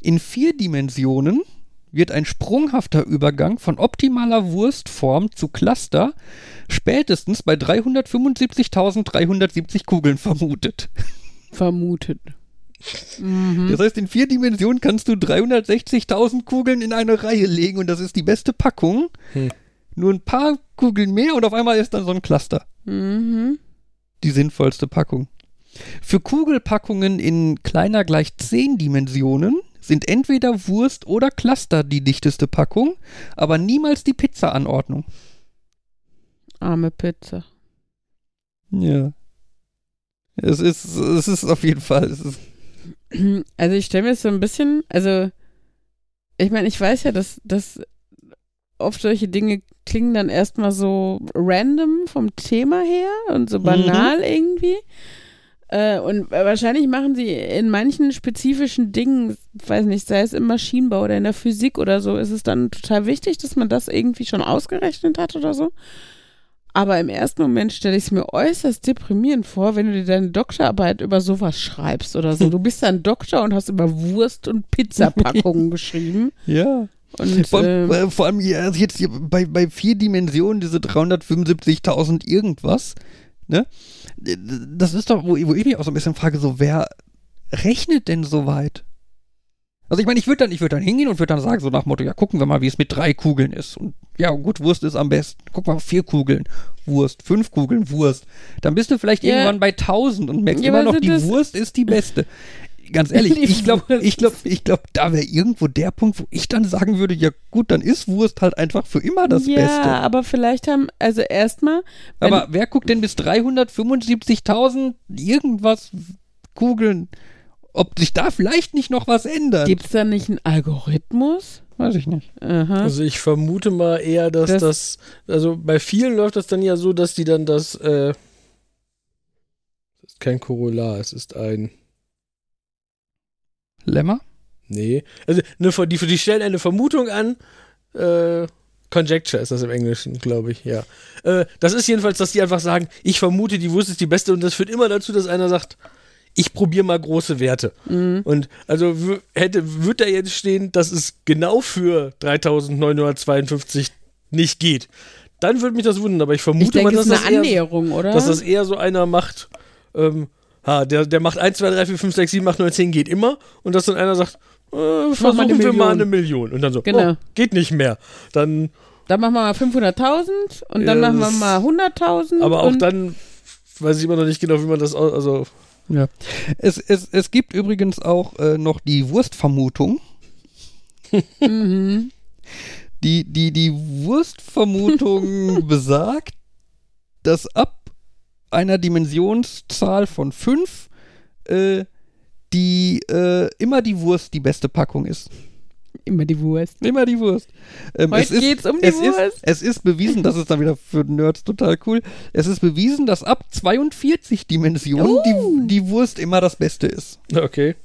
In vier Dimensionen wird ein sprunghafter Übergang von optimaler Wurstform zu Cluster spätestens bei 375.370 Kugeln vermutet. Vermutet. Mhm. Das heißt, in vier Dimensionen kannst du 360.000 Kugeln in eine Reihe legen und das ist die beste Packung. Hm. Nur ein paar Kugeln mehr und auf einmal ist dann so ein Cluster. Mhm. Die sinnvollste Packung. Für Kugelpackungen in kleiner gleich 10 Dimensionen sind entweder Wurst oder Cluster die dichteste Packung, aber niemals die Pizza-Anordnung. Arme Pizza. Ja. Es ist, es ist auf jeden Fall, Also ich stelle mir so ein bisschen, also ich meine, ich weiß ja, dass, dass oft solche Dinge klingen dann erstmal so random vom Thema her und so Mhm. banal irgendwie. Äh, und wahrscheinlich machen sie in manchen spezifischen Dingen, weiß nicht, sei es im Maschinenbau oder in der Physik oder so, ist es dann total wichtig, dass man das irgendwie schon ausgerechnet hat oder so. Aber im ersten Moment stelle ich es mir äußerst deprimierend vor, wenn du dir deine Doktorarbeit über sowas schreibst oder so. Du bist dann Doktor und hast über Wurst- und Pizzapackungen geschrieben. ja. Und Vor, allem- ähm, äh, vor allem ja, jetzt bei, bei vier Dimensionen, diese 375.000 irgendwas, Ne? Das ist doch, wo, wo ich mich auch so ein bisschen frage, so, wer rechnet denn so weit? Also ich meine, ich würde dann, ich würde dann hingehen und würde dann sagen, so nach Motto, ja, gucken wir mal, wie es mit drei Kugeln ist. Und ja, gut, Wurst ist am besten. Guck mal, vier Kugeln, Wurst, fünf Kugeln, Wurst. Dann bist du vielleicht Ja. irgendwann bei tausend und merkst Ja, immer noch, die Wurst ist die beste. Ganz ehrlich, ich glaube, ich glaube, ich glaube, da wäre irgendwo der Punkt, wo ich dann sagen würde, ja gut, dann ist Wurst halt einfach für immer das ja, Beste. aber vielleicht haben, also erstmal, Aber wer guckt denn bis 375.000 irgendwas Kugeln? Ob sich da vielleicht nicht noch was ändert? gibt es da nicht einen Algorithmus? Weiß ich nicht. Aha. Also ich vermute mal eher, dass Das- das, also bei vielen läuft das dann ja so, dass die dann das, äh, das ist kein Korollar, es ist ein, Lämmer? nee, also eine, die, die stellen eine Vermutung an, äh, Conjecture ist das im Englischen, glaube ich, ja. Äh, das ist jedenfalls, dass die einfach sagen, ich vermute, die Wurst ist die beste und das führt immer dazu, dass einer sagt, ich probiere mal große Werte. Mhm. Und also hätte, wird da jetzt stehen, dass es genau für 3952 nicht geht. Dann würde mich das wundern, aber ich vermute Ich denke, mal, es dass ist das, eine eher, Annäherung, oder? dass das eher so einer macht, ähm, ha, der, der macht 1, 2, 3, 4, 5, 6, 7, 8, 9, 10 geht immer und dass dann einer sagt, äh, versuchen eine wir mal eine Million. Und dann so, Genau. oh, geht nicht mehr. Dann, dann machen wir mal 500.000 und dann Ja, machen wir das- mal 100.000. aber auch dann weiß ich immer noch nicht genau, wie man das, also, Ja. Es, es, es gibt übrigens auch äh, noch die Wurstvermutung. Mhm. Die, die, die Wurstvermutung besagt, dass ab einer Dimensionszahl von 5 äh, die äh, immer die Wurst die beste Packung ist. Immer die Wurst. Immer die Wurst. Ähm, Heute es ist, geht's um die es Wurst. Ist, es ist bewiesen, das ist dann wieder für Nerds total cool. Es ist bewiesen, dass ab 42 Dimensionen Uh. die, die Wurst immer das Beste ist. okay.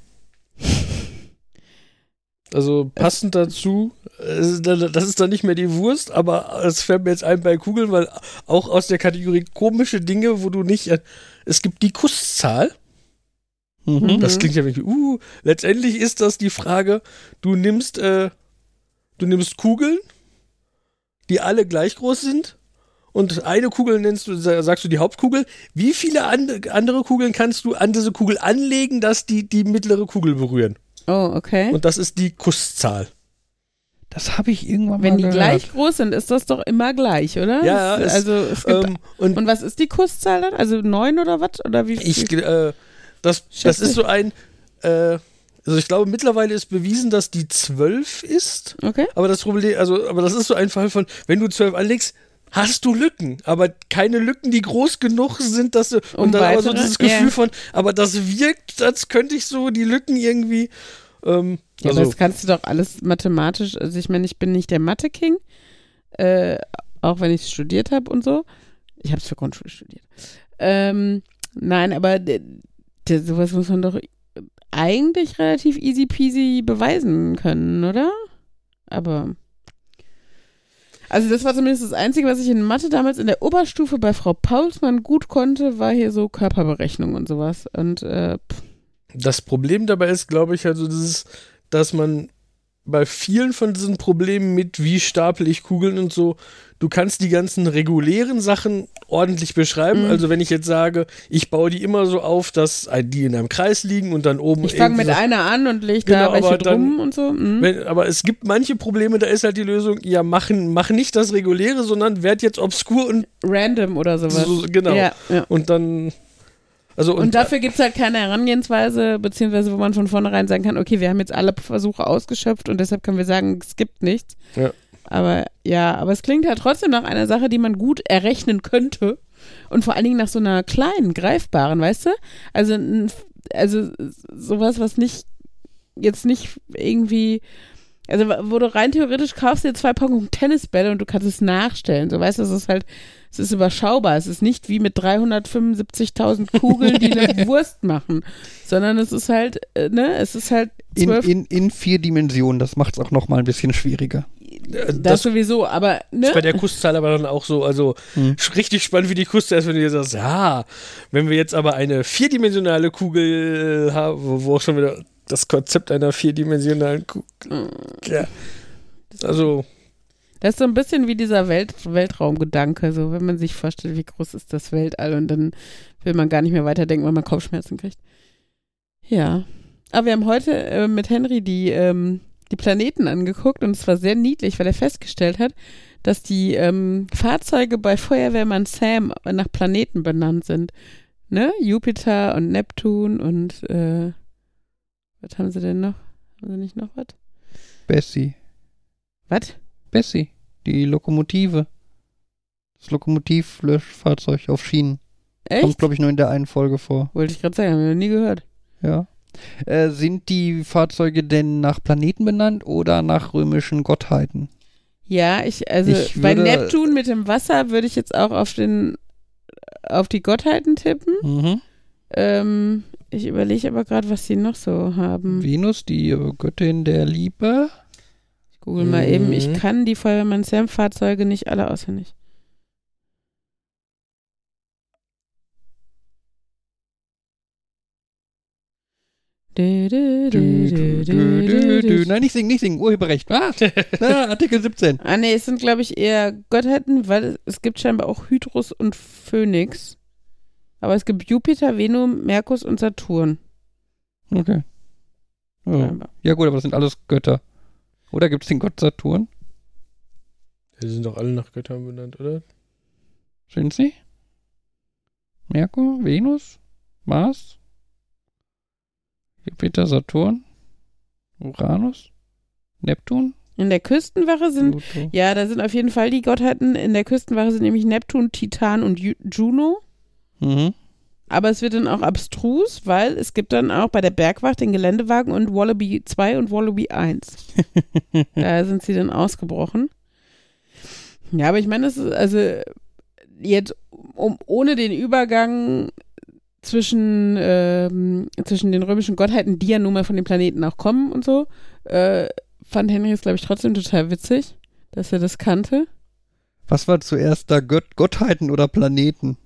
Also passend dazu, äh, das ist dann nicht mehr die Wurst, aber es fällt mir jetzt ein bei Kugeln, weil auch aus der Kategorie komische Dinge, wo du nicht, äh, es gibt die Kusszahl. Mhm. Das klingt ja wirklich, uh, letztendlich ist das die Frage, du nimmst, äh, du nimmst Kugeln, die alle gleich groß sind und eine Kugel nennst du, sa- sagst du die Hauptkugel. Wie viele and andere Kugeln kannst du an diese Kugel anlegen, dass die die mittlere Kugel berühren? Oh, okay. Und das ist die Kusszahl. Das habe ich irgendwann Wenn mal die gehört. gleich groß sind, ist das doch immer gleich, oder? Ja, Es- also es gibt Ähm, und und was ist die Kusszahl dann? Also neun oder was? Oder wie ich, wie- äh, das, das ist so ein, äh, also ich glaube mittlerweile ist bewiesen, dass die 12 ist. Okay. Aber das Problem, also, aber das ist so ein Fall von, wenn du 12 anlegst, hast du Lücken, aber keine Lücken, die groß genug sind, dass du, Um und dann aber so weitere? dieses Gefühl Ja. von, aber das wirkt, als könnte ich so die Lücken irgendwie, ähm, Ja, also, aber das kannst du doch alles mathematisch, also ich meine, ich bin nicht der Mathe-King, äh, auch wenn ich es studiert habe und so. Ich habe es für Grundschule studiert. Ähm, nein, aber d- d- sowas muss man doch eigentlich relativ easy peasy beweisen können, oder? Aber. Also das war zumindest das Einzige, was ich in Mathe damals in der Oberstufe bei Frau Paulsmann gut konnte, war hier so Körperberechnung und sowas. Und äh, das Problem dabei ist, glaube ich, also dieses, dass man bei vielen von diesen Problemen mit, wie stapel ich Kugeln und so, du kannst die ganzen regulären Sachen ordentlich beschreiben. Mhm. Also wenn ich jetzt sage, ich baue die immer so auf, dass die in einem Kreis liegen und dann oben ich fange mit so- einer an und lege Genau, da welche aber dann- drum und so. Mhm. Wenn, aber es gibt manche Probleme, da ist halt die Lösung, ja, machen, mach nicht das Reguläre, sondern werd jetzt obskur und, Random oder sowas. so, genau. Ja, ja. und dann. Also Und, und, dafür gibt es halt keine Herangehensweise, beziehungsweise wo man von vornherein sagen kann, okay, wir haben jetzt alle Versuche ausgeschöpft und deshalb können wir sagen, es gibt nichts. Ja. Aber ja, aber es klingt halt trotzdem nach einer Sache, die man gut errechnen könnte. Und vor allen Dingen nach so einer kleinen, greifbaren, weißt du? Also, also sowas, was nicht, jetzt nicht irgendwie, also wo du rein theoretisch kaufst dir zwei Packungen Tennisbälle und du kannst es nachstellen. So weißt du, es ist halt, es ist überschaubar. Es ist nicht wie mit 375.000 Kugeln, die eine Wurst machen, sondern es ist halt, äh, ne, es ist halt In, zwölf, in, in vier Dimensionen, das macht es auch noch mal ein bisschen schwieriger. das, das- sowieso, aber, ne? ist bei der Kusszahl aber dann auch so, also Hm. richtig spannend, wie die Kusszahl ist, wenn du dir sagst, ja, wenn wir jetzt aber eine vierdimensionale Kugel äh, haben, wo, auch schon wieder das Konzept einer vierdimensionalen Kugel. Mhm. Ja. Also, Das ist so ein bisschen wie dieser Welt Weltraumgedanke, so wenn man sich vorstellt, wie groß ist das Weltall und dann will man gar nicht mehr weiterdenken, weil man Kopfschmerzen kriegt. Ja. Aber wir haben heute äh, mit Henry die, ähm, die Planeten angeguckt und es war sehr niedlich, weil er festgestellt hat, dass die ähm, Fahrzeuge bei Feuerwehrmann Sam nach Planeten benannt sind. Ne? Jupiter und Neptun und äh, was haben sie denn noch? Haben sie nicht noch was? Bessie. Was? Bessie. Die Lokomotive. Das Lokomotivlöschfahrzeug auf Schienen. Kommt, Echt? glaube ich, nur in der einen Folge vor. Wollte ich gerade sagen, haben wir noch nie gehört. Ja. Äh, sind die Fahrzeuge denn nach Planeten benannt oder nach römischen Gottheiten? Ja, ich, also Ich bei Neptun mit dem Wasser würde ich jetzt auch auf den auf die Gottheiten tippen. Mhm. Ähm, ich überlege aber gerade, was sie noch so haben. Venus, die Göttin der Liebe. Google mal eben. Ich Mhm. kann die Feuerwehrmann Sam Fahrzeuge nicht alle auswendig. Du, du, Du. Nein, nicht singen, nicht singen. Urheberrecht. Ah, ah, Artikel 17. Ah, nee, es sind, glaube ich, eher Gottheiten, weil es, gibt scheinbar auch Hydrus und Phönix. Aber es gibt Jupiter, Venus, Merkus und Saturn. Okay. Oh. Ja gut, aber das sind alles Götter. Oder gibt es den Gott Saturn? Die sind doch alle nach Göttern benannt, oder? Sind sie? Merkur, Venus, Mars, Jupiter, Saturn, Uranus, Neptun, In der Küstenwache sind, Pluto. ja, da sind auf jeden Fall die Gottheiten. In der Küstenwache sind nämlich Neptun, Titan und Ju Juno. Mhm. Aber es wird dann auch abstrus, weil es gibt dann auch bei der Bergwacht den Geländewagen und Wallaby 2 und Wallaby 1. da sind sie dann ausgebrochen. Ja, aber ich meine, das ist also jetzt um, ohne den Übergang zwischen, ähm, zwischen den römischen Gottheiten, die ja nun mal von den Planeten auch kommen und so, äh, fand Henry es, glaube ich, trotzdem total witzig, dass er das kannte. Was war zuerst da, Gött Gottheiten oder Planeten?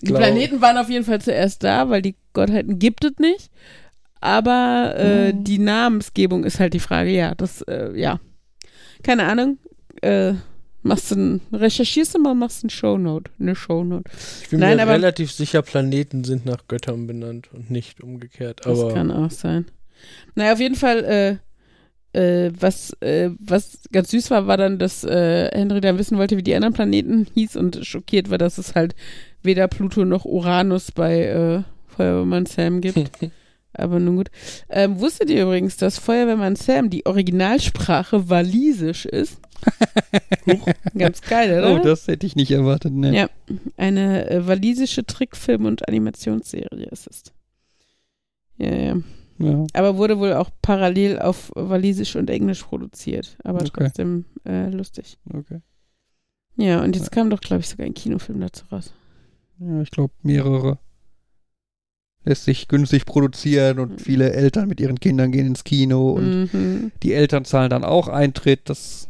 Die glaub- Planeten waren auf jeden Fall zuerst da, weil die Gottheiten gibt es nicht. Aber äh, Mhm. die Namensgebung ist halt die Frage, ja, das, äh, ja. Keine Ahnung. Äh, machst du ein, recherchierst du mal, machst ein Shownote, eine Shownote. Ich bin Nein, mir aber- relativ sicher, Planeten sind nach Göttern benannt und nicht umgekehrt. Das Aber kann auch sein. Naja, auf jeden Fall, äh, was, äh, was ganz süß war, war dann, dass äh, Henry dann wissen wollte, wie die anderen Planeten hieß und schockiert war, dass es halt weder Pluto noch Uranus bei äh, Feuerwehrmann Sam gibt. Aber nun gut. Ähm, wusstet ihr übrigens, dass Feuerwehrmann Sam die Originalsprache Walisisch ist? Ganz geil, oder? Oh, das hätte ich nicht erwartet. Ne. Ja. Eine äh, walisische Trickfilm- und Animationsserie ist es. Ja, ja. Ja. Aber wurde wohl auch parallel auf Walisisch und Englisch produziert. Aber Okay. trotzdem äh, lustig. Okay. Ja, und jetzt kam doch, glaube ich, sogar ein Kinofilm dazu raus. Ja, ich glaube mehrere. Lässt sich günstig produzieren und Mhm. viele Eltern mit ihren Kindern gehen ins Kino und Mhm. die Eltern zahlen dann auch Eintritt. Das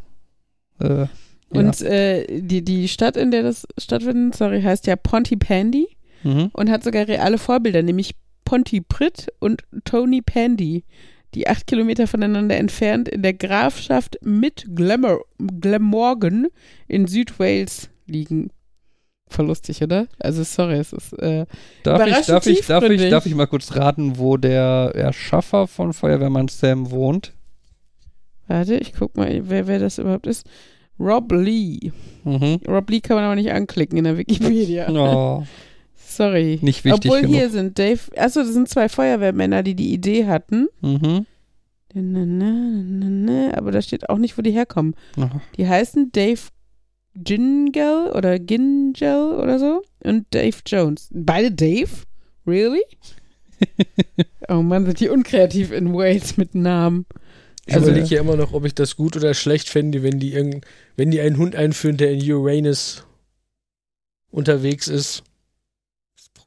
äh, ja. Und äh, die, die Stadt, in der das stattfindet, sorry, heißt ja Pontypandy Mhm. und hat sogar reale Vorbilder, nämlich Pontypridd und Tony Pandy, die acht Kilometer voneinander entfernt in der Grafschaft mit Glamor Glamorgan in Südwales liegen. Voll lustig, oder? Also sorry, es ist äh, Darf ich, darf, ich, darf, ich, darf ich mal kurz raten, wo der Erschaffer von Feuerwehrmann Sam wohnt? Warte, ich guck mal, wer, wer das überhaupt ist. Rob Lee. Mhm. Rob Lee kann man aber nicht anklicken in der Wikipedia. Oh, Sorry. nicht wichtig Obwohl genug. hier sind Dave, achso, das sind zwei Feuerwehrmänner, die die Idee hatten. Mhm. Aber da steht auch nicht, wo die herkommen. Oh, Die heißen Dave Gingell oder Gingell oder so und Dave Jones. Beide Dave? Really? oh Mann, sind die unkreativ in Wales mit Namen. ich Also- überlege ja immer noch, ob ich das gut oder schlecht fände, wenn die, irgend, wenn die einen Hund einführen, der in Uranus unterwegs ist.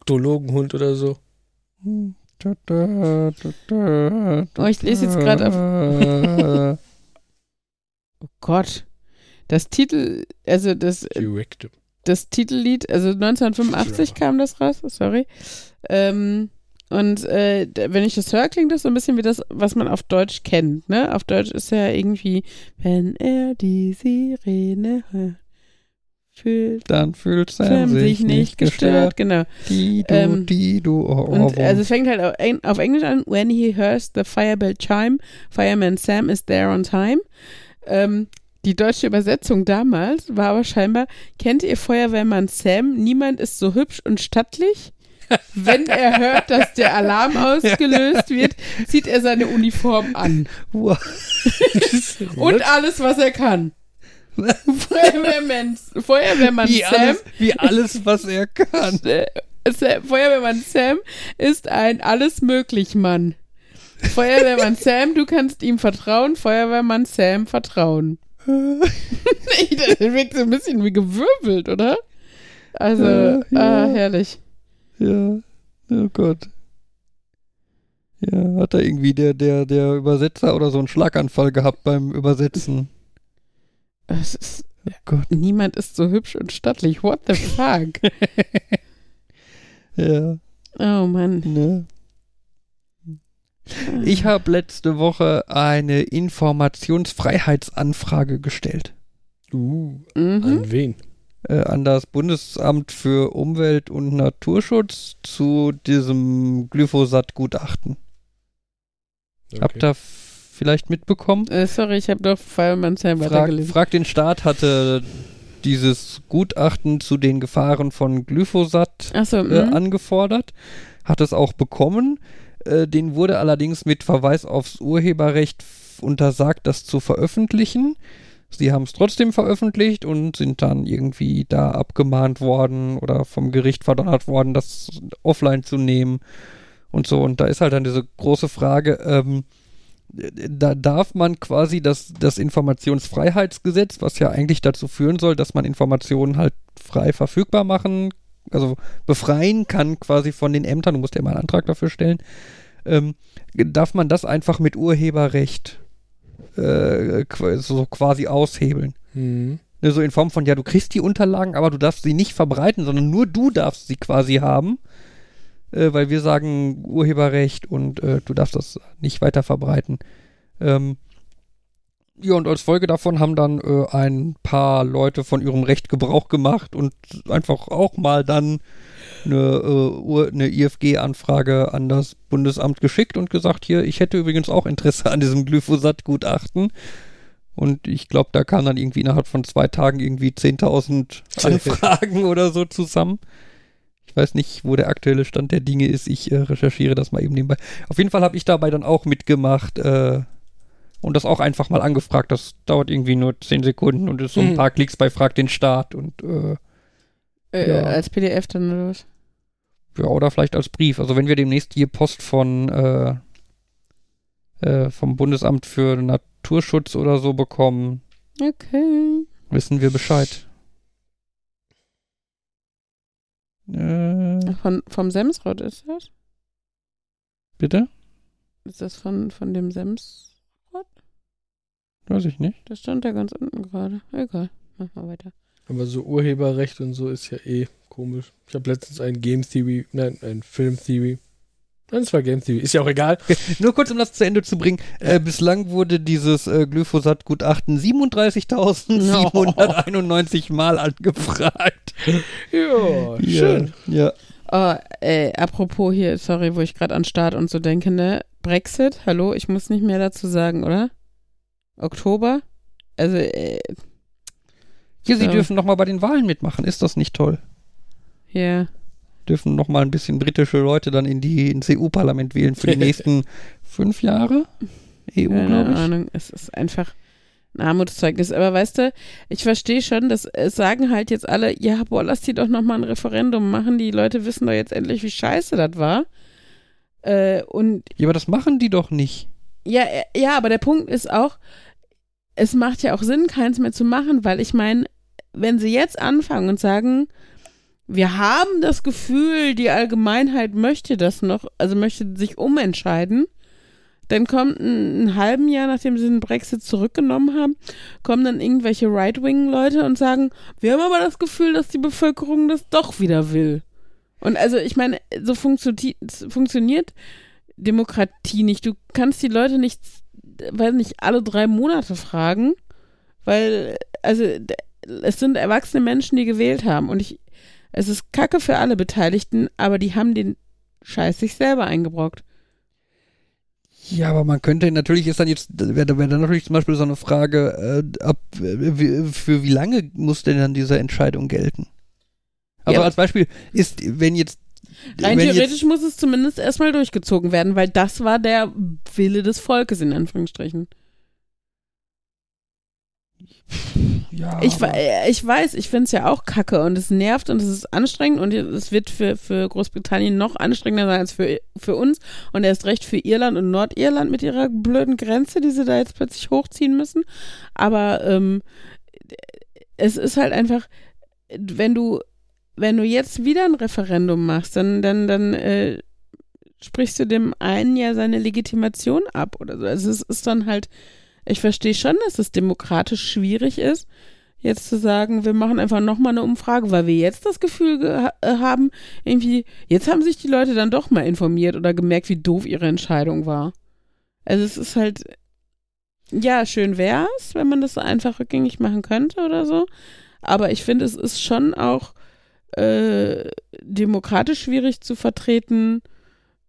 Proktologenhund oder so. Oh, ich lese jetzt gerade auf-. Oh Gott. Das Titel, also das, Directive. das Titellied, also 1985 kam das raus, sorry. Ähm, Und äh, wenn ich das höre, klingt das so ein bisschen wie das, was man auf Deutsch kennt. Ne? Auf Deutsch ist ja irgendwie, wenn er die Sirene hört, fühlt Dann fühlt Sam sich nicht gestört. Genau. Die, du, Ähm, die, du, oh, oh, Und oh. also es fängt halt auf, Eng- auf Englisch an, when he hears the firebell chime, fireman Sam is there on time. Ähm, die deutsche Übersetzung damals war aber scheinbar, kennt ihr Feuerwehrmann Sam? Niemand ist so hübsch und stattlich. Wenn er hört, dass der Alarm ausgelöst wird, zieht er seine Uniform an. Und alles, was er kann. Feuerwehrmann, Feuerwehrmann wie, Sam alles, wie alles, was er kann. äh, Sam, Feuerwehrmann Sam ist ein Alles-Möglich-Mann. Feuerwehrmann Sam, du kannst ihm vertrauen. Feuerwehrmann Sam vertrauen. nee, das wirkt so ein bisschen wie gewirbelt, oder? Also, Äh, ja. ah, herrlich. Ja, oh Gott. Ja, hat da irgendwie der, der, der Übersetzer oder so einen Schlaganfall gehabt beim Übersetzen. Es ist, Oh Gott. niemand ist so hübsch und stattlich. What the fuck? Ja, oh Mann. ne. Ich habe letzte Woche eine Informationsfreiheitsanfrage gestellt Uh, Mhm. an wen? äh, an das Bundesamt für Umwelt und Naturschutz zu diesem Glyphosat-Gutachten. Habt ihr vielleicht mitbekommen? Äh, sorry, ich habe doch Feuerwehrmann Sam Frag, weitergelesen. frag den Staat hatte dieses Gutachten zu den Gefahren von Glyphosat Achso, äh, mhm. angefordert, hat es auch bekommen. Äh, den wurde allerdings mit Verweis aufs Urheberrecht untersagt, das zu veröffentlichen. Sie haben es trotzdem veröffentlicht und sind dann irgendwie da abgemahnt worden oder vom Gericht verdonnert worden, das offline zu nehmen und so. Und da ist halt dann diese große Frage, ähm, da darf man quasi das, das Informationsfreiheitsgesetz, was ja eigentlich dazu führen soll, dass man Informationen halt frei verfügbar machen, also befreien kann quasi von den Ämtern, du musst ja mal einen Antrag dafür stellen, ähm, darf man das einfach mit Urheberrecht äh, so quasi aushebeln. Mhm. Ne, so in Form von, ja, du kriegst die Unterlagen, aber du darfst sie nicht verbreiten, sondern nur du darfst sie quasi haben, äh, weil wir sagen Urheberrecht und äh, du darfst das nicht weiter verbreiten. Ähm, ja, und als Folge davon haben dann äh, ein paar Leute von ihrem Recht Gebrauch gemacht und einfach auch mal dann eine, äh, eine IFG-Anfrage an das Bundesamt geschickt und gesagt, hier, ich hätte übrigens auch Interesse an diesem Glyphosat-Gutachten. Und ich glaube, da kamen dann irgendwie innerhalb von zwei Tagen irgendwie 10.000 Anfragen oder so zusammen. Ich weiß nicht, wo der aktuelle Stand der Dinge ist. Ich äh, recherchiere das mal eben nebenbei. Auf jeden Fall habe ich dabei dann auch mitgemacht äh, und das auch einfach mal angefragt. Das dauert irgendwie nur 10 Sekunden und ist so ein Mhm. paar Klicks bei Frag den Staat und äh, äh, ja. Als PDF dann oder was? ja, oder vielleicht als Brief. Also wenn wir demnächst hier Post von äh, äh, vom Bundesamt für Naturschutz oder so bekommen, Okay. wissen wir Bescheid. Äh, Von, vom Semsrott ist das? bitte? Ist das von, von dem Sems? Weiß ich nicht. Das stand da ganz unten gerade. Egal. Mach mal weiter. Aber so Urheberrecht und so ist ja eh komisch. Ich habe letztens ein Game Theory, nein, ein Film Theory. Nein, es war Game Theory. Ist ja auch egal. Nur kurz, um das zu Ende zu bringen. Äh, bislang wurde dieses äh, Glyphosat-Gutachten 37.791 Mal angefragt. Ja, schön. Ja. Oh, äh, apropos hier, sorry, wo ich gerade an Start und so denke, ne? Brexit, hallo, ich muss nicht mehr dazu sagen, oder? Oktober? Also, äh, Hier, Sie So. dürfen noch mal bei den Wahlen mitmachen. Ist das nicht toll? ja. Dürfen noch mal ein bisschen britische Leute dann in die ins EU-Parlament wählen für die nächsten fünf Jahre? EU, glaube Keine ich. Ahnung, es ist einfach ein Armutszeugnis. Aber weißt du, ich verstehe schon, dass es sagen halt jetzt alle, ja, boah, lass die doch nochmal ein Referendum machen. Die Leute wissen doch jetzt endlich, wie scheiße das war. Äh, und Ja, aber das machen die doch nicht. ja, äh, ja, aber der Punkt ist auch, es macht ja auch Sinn, keins mehr zu machen, weil ich meine, wenn sie jetzt anfangen und sagen, wir haben das Gefühl, die Allgemeinheit möchte das noch, also möchte sich umentscheiden, dann kommt ein, ein halben Jahr, nachdem sie den Brexit zurückgenommen haben, kommen dann irgendwelche Right-Wing-Leute und sagen, wir haben aber das Gefühl, dass die Bevölkerung das doch wieder will. Und also ich meine, so funktio funktioniert Demokratie nicht. Du kannst die Leute nicht, weil nicht alle drei Monate fragen, weil, also es sind erwachsene Menschen, die gewählt haben. Und ich, es ist Kacke für alle Beteiligten, aber die haben den Scheiß sich selber eingebrockt. Ja, aber man könnte natürlich ist dann jetzt, wäre wär dann natürlich zum Beispiel so eine Frage, äh, ab, äh, für wie lange muss denn dann diese Entscheidung gelten? Also Ja, als Beispiel ist, wenn jetzt Rein wenn theoretisch muss es zumindest erstmal durchgezogen werden, weil das war der Wille des Volkes, in Anführungsstrichen. Ja, Ich, we- ich weiß, ich finde es ja auch kacke und es nervt und es ist anstrengend und es wird für, für Großbritannien noch anstrengender sein als für, für uns und erst recht für Irland und Nordirland mit ihrer blöden Grenze, die sie da jetzt plötzlich hochziehen müssen. Aber ähm, es ist halt einfach, wenn du, wenn du jetzt wieder ein Referendum machst, dann, dann, dann äh, sprichst du dem einen ja seine Legitimation ab oder so. Also es ist dann halt, ich verstehe schon, dass es demokratisch schwierig ist, jetzt zu sagen, wir machen einfach nochmal eine Umfrage, weil wir jetzt das Gefühl äh, haben, irgendwie, jetzt haben sich die Leute dann doch mal informiert oder gemerkt, wie doof ihre Entscheidung war. Also es ist halt, ja, schön wär's, wenn man das so einfach rückgängig machen könnte oder so. Aber ich finde, es ist schon auch äh, demokratisch schwierig zu vertreten,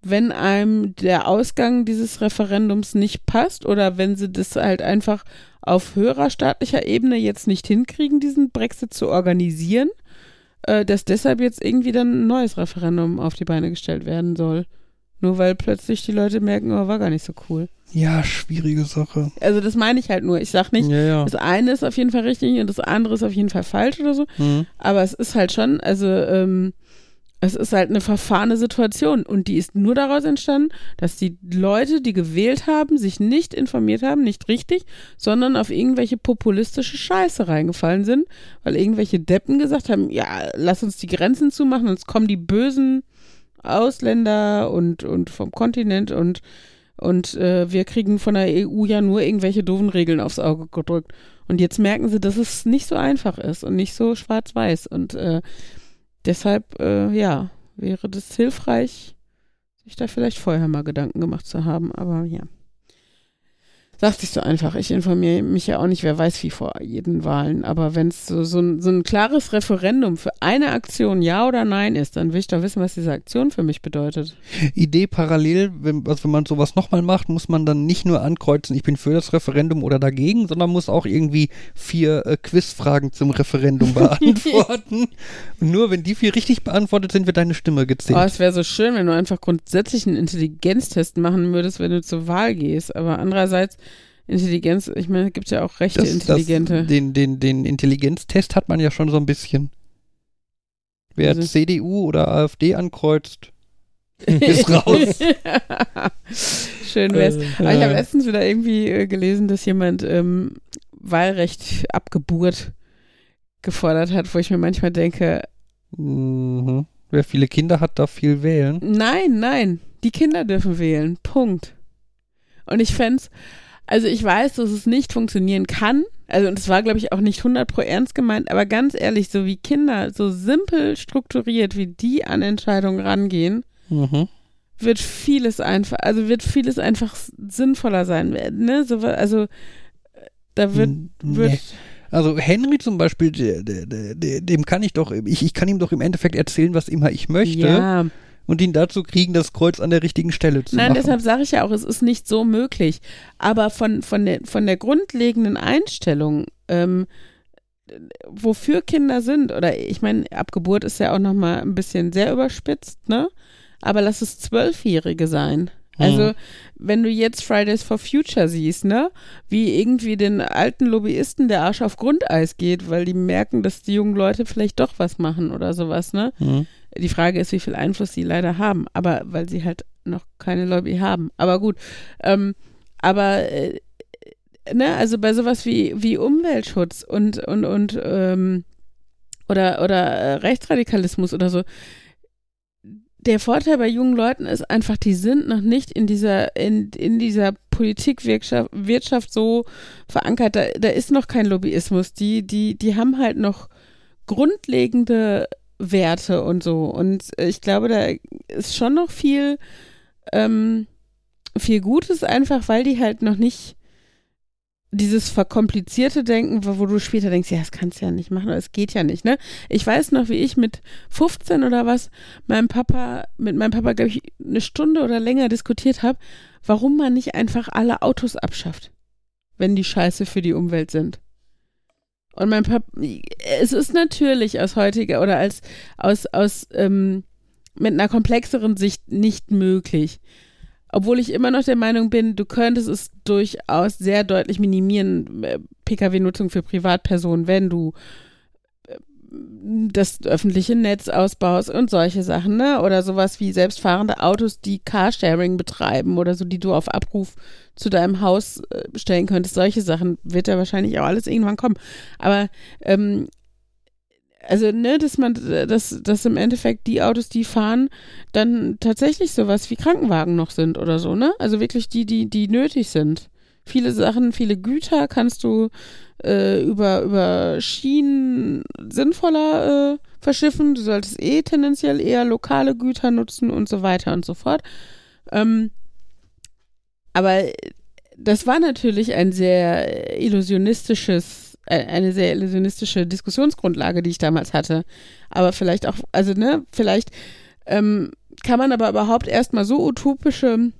wenn einem der Ausgang dieses Referendums nicht passt oder wenn sie das halt einfach auf höherer staatlicher Ebene jetzt nicht hinkriegen, diesen Brexit zu organisieren, äh, dass deshalb jetzt irgendwie dann ein neues Referendum auf die Beine gestellt werden soll. Nur weil plötzlich die Leute merken, oh, war gar nicht so cool. ja, schwierige Sache. Also das meine ich halt nur. Ich sag nicht, Ja, ja. das eine ist auf jeden Fall richtig und das andere ist auf jeden Fall falsch oder so. Hm. Aber es ist halt schon, also ähm, es ist halt eine verfahrene Situation und die ist nur daraus entstanden, dass die Leute, die gewählt haben, sich nicht informiert haben, nicht richtig, sondern auf irgendwelche populistische Scheiße reingefallen sind, weil irgendwelche Deppen gesagt haben, ja, lass uns die Grenzen zumachen, sonst kommen die bösen Ausländer und, und vom Kontinent und und äh, wir kriegen von der EU ja nur irgendwelche doofen Regeln aufs Auge gedrückt. Und jetzt merken sie, dass es nicht so einfach ist und nicht so schwarz-weiß. Und äh, deshalb, äh, ja, wäre das hilfreich, sich da vielleicht vorher mal Gedanken gemacht zu haben. Aber ja. Sagt sich so einfach. Ich informiere mich ja auch nicht, wer weiß wie vor jeden Wahlen. Aber wenn es so, so, ein, so ein klares Referendum für eine Aktion Ja oder Nein ist, dann will ich doch wissen, was diese Aktion für mich bedeutet. Idee parallel, wenn, also wenn man sowas nochmal macht, muss man dann nicht nur ankreuzen, ich bin für das Referendum oder dagegen, sondern muss auch irgendwie vier äh, Quizfragen zum Referendum beantworten. Und nur wenn die vier richtig beantwortet sind, wird deine Stimme Oh, gezählt. es wäre so schön, wenn du einfach grundsätzlich einen Intelligenztest machen würdest, wenn du zur Wahl gehst. Aber andererseits, Intelligenz, ich meine, es gibt ja auch rechte Das- Intelligente. Das, den, den, den Intelligenztest hat man ja schon so ein bisschen. Wer Also- CDU oder AfD ankreuzt, ist raus. Schön wär's. Äh, Aber ich habe letztens wieder irgendwie äh, gelesen, dass jemand ähm, Wahlrecht ab Geburt gefordert hat, wo ich mir manchmal denke, mhm. Wer viele Kinder hat, darf viel wählen. nein, nein, die Kinder dürfen wählen. Punkt. Und ich fände also ich weiß, dass es nicht funktionieren kann. Also, und es war, glaube ich, auch nicht 100 pro ernst gemeint, aber ganz ehrlich, so wie Kinder, so simpel strukturiert, wie die an Entscheidungen rangehen, Mhm. wird vieles einfach, also wird vieles einfach sinnvoller sein. Ne? So, also, da wird, wird nee. Also Henry zum Beispiel, dem kann ich doch, ich, ich kann ihm doch im Endeffekt erzählen, was immer ich möchte ja, und ihn dazu kriegen, das Kreuz an der richtigen Stelle zu Nein, machen. deshalb sage ich ja auch, es ist nicht so möglich. Aber von, von, der, von der grundlegenden Einstellung, ähm, wofür Kinder sind, oder ich meine, ab Geburt ist ja auch nochmal ein bisschen sehr überspitzt, ne? Aber lass es Zwölfjährige sein. Also, Hm. wenn du jetzt Fridays for Future siehst, ne, wie irgendwie den alten Lobbyisten der Arsch auf Grundeis geht, weil die merken, dass die jungen Leute vielleicht doch was machen oder sowas, ne? Mhm. Die Frage ist, wie viel Einfluss sie leider haben, aber weil sie halt noch keine Lobby haben. Aber gut, ähm, aber äh, ne, also bei sowas wie wie Umweltschutz und und und ähm, oder oder äh, Rechtsradikalismus oder so. Der Vorteil bei jungen Leuten ist einfach, die sind noch nicht in dieser in in dieser Politikwirtschaft Wirtschaft so verankert. Da, da ist noch kein Lobbyismus. Die die die haben halt noch grundlegende Werte und so. Und ich glaube, da ist schon noch viel, ähm, viel Gutes, einfach weil die halt noch nicht dieses verkomplizierte Denken, wo, wo du später denkst, ja, das kannst du ja nicht machen, oder es geht ja nicht, ne? Ich weiß noch, wie ich mit 15 oder was meinem Papa, mit meinem Papa, glaube ich, eine Stunde oder länger diskutiert habe, warum man nicht einfach alle Autos abschafft, wenn die scheiße für die Umwelt sind. Und mein Papa, es ist natürlich aus heutiger oder als aus, aus ähm, mit einer komplexeren Sicht nicht möglich. Obwohl ich immer noch der Meinung bin, du könntest es durchaus sehr deutlich minimieren, äh, Pkw-Nutzung für Privatpersonen, wenn du äh, das öffentliche Netz ausbaust und solche Sachen, ne? Oder sowas wie selbstfahrende Autos, die Carsharing betreiben oder so, die du auf Abruf zu deinem Haus äh, stellen könntest. Solche Sachen wird ja wahrscheinlich auch alles irgendwann kommen. Aber ähm, also, ne, dass man, dass, dass im Endeffekt die Autos, die fahren, dann tatsächlich sowas wie Krankenwagen noch sind oder so, ne? Also wirklich die, die, die nötig sind. Viele Sachen, viele Güter kannst du äh, über, über Schienen sinnvoller äh, verschiffen. Du solltest eh tendenziell eher lokale Güter nutzen und so weiter und so fort. Ähm, aber das war natürlich ein sehr illusionistisches äh, eine sehr illusionistische Diskussionsgrundlage, die ich damals hatte. Aber vielleicht auch, also ne, vielleicht ähm, kann man aber überhaupt erstmal so utopische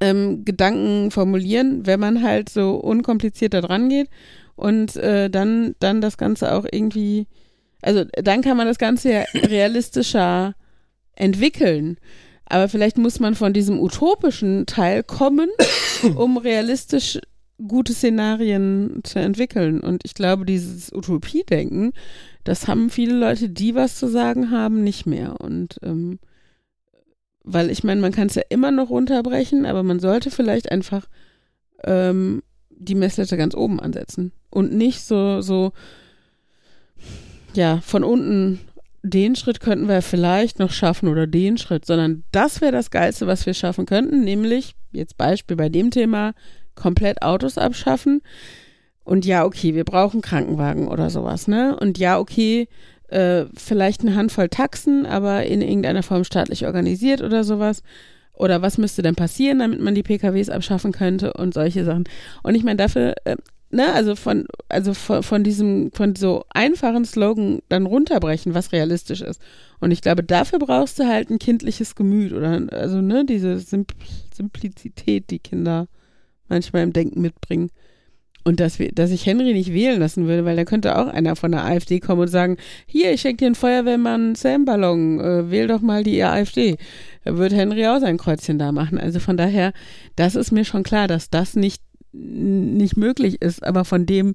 ähm, Gedanken formulieren, wenn man halt so unkompliziert da dran geht und äh, dann, dann das Ganze auch irgendwie, also dann kann man das Ganze ja realistischer entwickeln. Aber vielleicht muss man von diesem utopischen Teil kommen, um realistisch gute Szenarien zu entwickeln. Und ich glaube, dieses Utopie-Denken, das haben viele Leute, die was zu sagen haben, nicht mehr. Und ähm, weil ich meine, man kann es ja immer noch runterbrechen, aber man sollte vielleicht einfach ähm, die Messlatte ganz oben ansetzen und nicht so, so, ja, von unten den Schritt könnten wir vielleicht noch schaffen oder den Schritt, sondern das wäre das Geilste, was wir schaffen könnten, nämlich, jetzt Beispiel bei dem Thema, komplett Autos abschaffen. Und ja, okay, wir brauchen Krankenwagen oder sowas, ne? Und ja, okay, äh, vielleicht eine Handvoll Taxen, aber in irgendeiner Form staatlich organisiert oder sowas. Oder was müsste denn passieren, damit man die PKWs abschaffen könnte und solche Sachen. Und ich meine, dafür, äh, ne, also von, also von, von diesem, von so einfachen Slogan dann runterbrechen, was realistisch ist. Und ich glaube, dafür brauchst du halt ein kindliches Gemüt oder, also, ne, diese Simpl Simplizität, die Kinder manchmal im Denken mitbringen. Und dass, wir, dass ich Henry nicht wählen lassen würde, weil da könnte auch einer von der AfD kommen und sagen, hier, ich schenke dir einen Feuerwehrmann Sam-Ballon, äh, wähl doch mal die AfD. Da wird Henry auch sein Kreuzchen da machen. Also von daher, das ist mir schon klar, dass das nicht, nicht möglich ist. Aber von dem,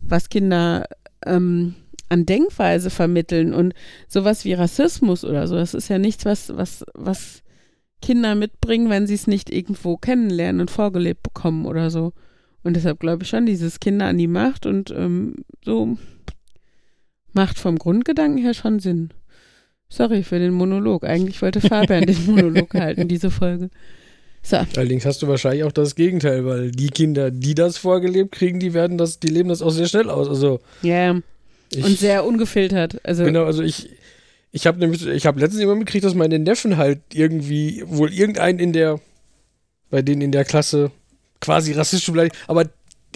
was Kinder ähm, an Denkweise vermitteln und sowas wie Rassismus oder so, das ist ja nichts, was, was, was Kinder mitbringen, wenn sie es nicht irgendwo kennenlernen und vorgelebt bekommen oder so. Und deshalb glaube ich schon, dieses Kinder an die Macht und ähm, so macht vom Grundgedanken her schon Sinn. Sorry für den Monolog. Eigentlich wollte Fabian den Monolog halten, diese Folge. So. Allerdings hast du wahrscheinlich auch das Gegenteil, weil die Kinder, die das vorgelebt kriegen, die werden das, die leben das auch sehr schnell aus. Also ja. Yeah. Und sehr ungefiltert. Also genau, also ich, ich habe nämlich, ich habe letztens immer mitgekriegt, dass meine Neffen halt irgendwie, wohl irgendeinen in der, bei denen in der Klasse quasi rassistisch beleidigt, aber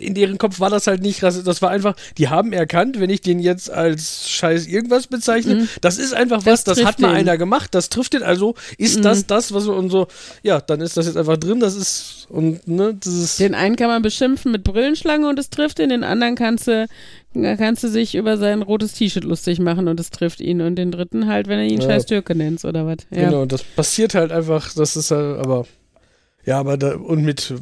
in deren Kopf war das halt nicht rassistisch. Das war einfach, die haben erkannt, wenn ich den jetzt als Scheiß irgendwas bezeichne, mhm. das ist einfach was, das, das hat mal den. einer gemacht, das trifft den, also ist mhm. das das, was wir und so, ja, dann ist das jetzt einfach drin, das ist, und, ne, das ist. Den einen kann man beschimpfen mit Brillenschlange und es trifft ihn, den anderen kannst du, kannst du sich über sein rotes T-Shirt lustig machen und es trifft ihn und den dritten halt, wenn er ihn ja. scheiß Türke nennt oder was. Ja. Genau, das passiert halt einfach, das ist halt, aber, ja, aber da, und mit,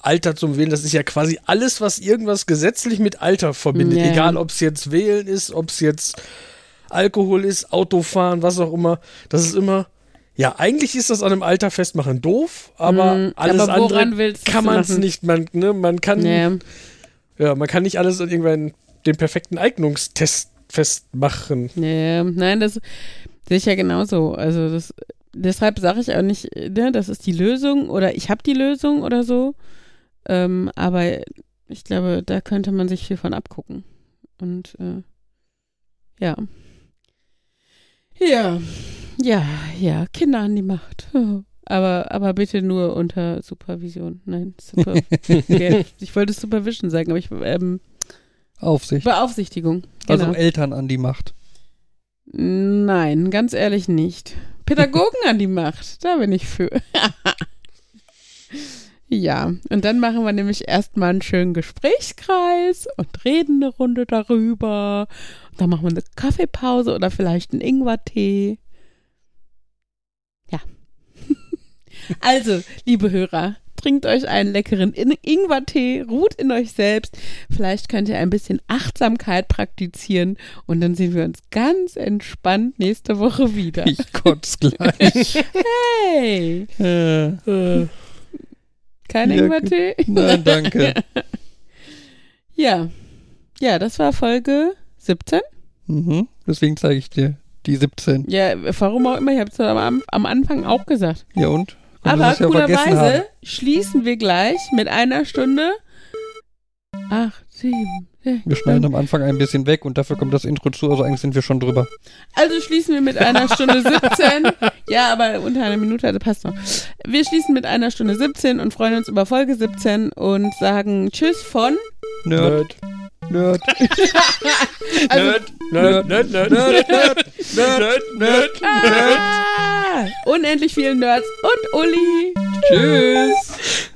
Alter zum Wählen, das ist ja quasi alles, was irgendwas gesetzlich mit Alter verbindet. Nee. Egal, ob es jetzt Wählen ist, ob es jetzt Alkohol ist, Autofahren, was auch immer. Das ist immer, ja, eigentlich ist das an einem Alter festmachen doof, aber mm, alles aber andere kann man es nicht. Man, ne, man kann, nee. ja, man kann nicht alles an irgendwann den perfekten Eignungstest festmachen. Nee, nein, das sehe ich ja genauso. Also das, deshalb sage ich auch nicht, ne, das ist die Lösung oder ich habe die Lösung oder so. Ähm, aber ich glaube, da könnte man sich viel von abgucken. Und äh, ja. Ja, ja, ja, Kinder an die Macht. Aber, aber bitte nur unter Supervision. Nein, super. ich wollte Supervision sagen, aber ich ähm, Aufsicht. Beaufsichtigung. Also Genau. Eltern an die Macht. Nein, ganz ehrlich nicht. Pädagogen an die Macht, da bin ich für. ja, und dann machen wir nämlich erstmal einen schönen Gesprächskreis und reden eine Runde darüber. Und dann machen wir eine Kaffeepause oder vielleicht einen Ingwertee. Ja. also, liebe Hörer, trinkt euch einen leckeren In Ingwertee, ruht in euch selbst. Vielleicht könnt ihr ein bisschen Achtsamkeit praktizieren und dann sehen wir uns ganz entspannt nächste Woche wieder. Ich kotz gleich. Hey, äh, Äh, kein Ja, Ingwertee? nein, danke. Ja. Ja, das war Folge 17. Mhm. Deswegen zeige ich dir die 17. Ja, warum auch immer, ich habe es am, am Anfang auch gesagt. Ja und? Kann Aber ja coolerweise haben. schließen wir gleich mit einer Stunde. Acht, sieben, sechs. Wir schneiden am Anfang ein bisschen weg und dafür kommt das Intro zu, also eigentlich sind wir schon drüber. Also schließen wir mit einer Stunde 17. Ja, aber unter einer Minute, also passt noch. Wir schließen mit einer Stunde 17 und freuen uns über Folge 17 und sagen Tschüss von. Nerd, Nerd. Nerd. Also, Nerd. Nerd. Nerd. Nerd. Nerd. Nerd. Nerd. Nerd. Ah, unendlich vielen Nerds und Uli. Tschüss.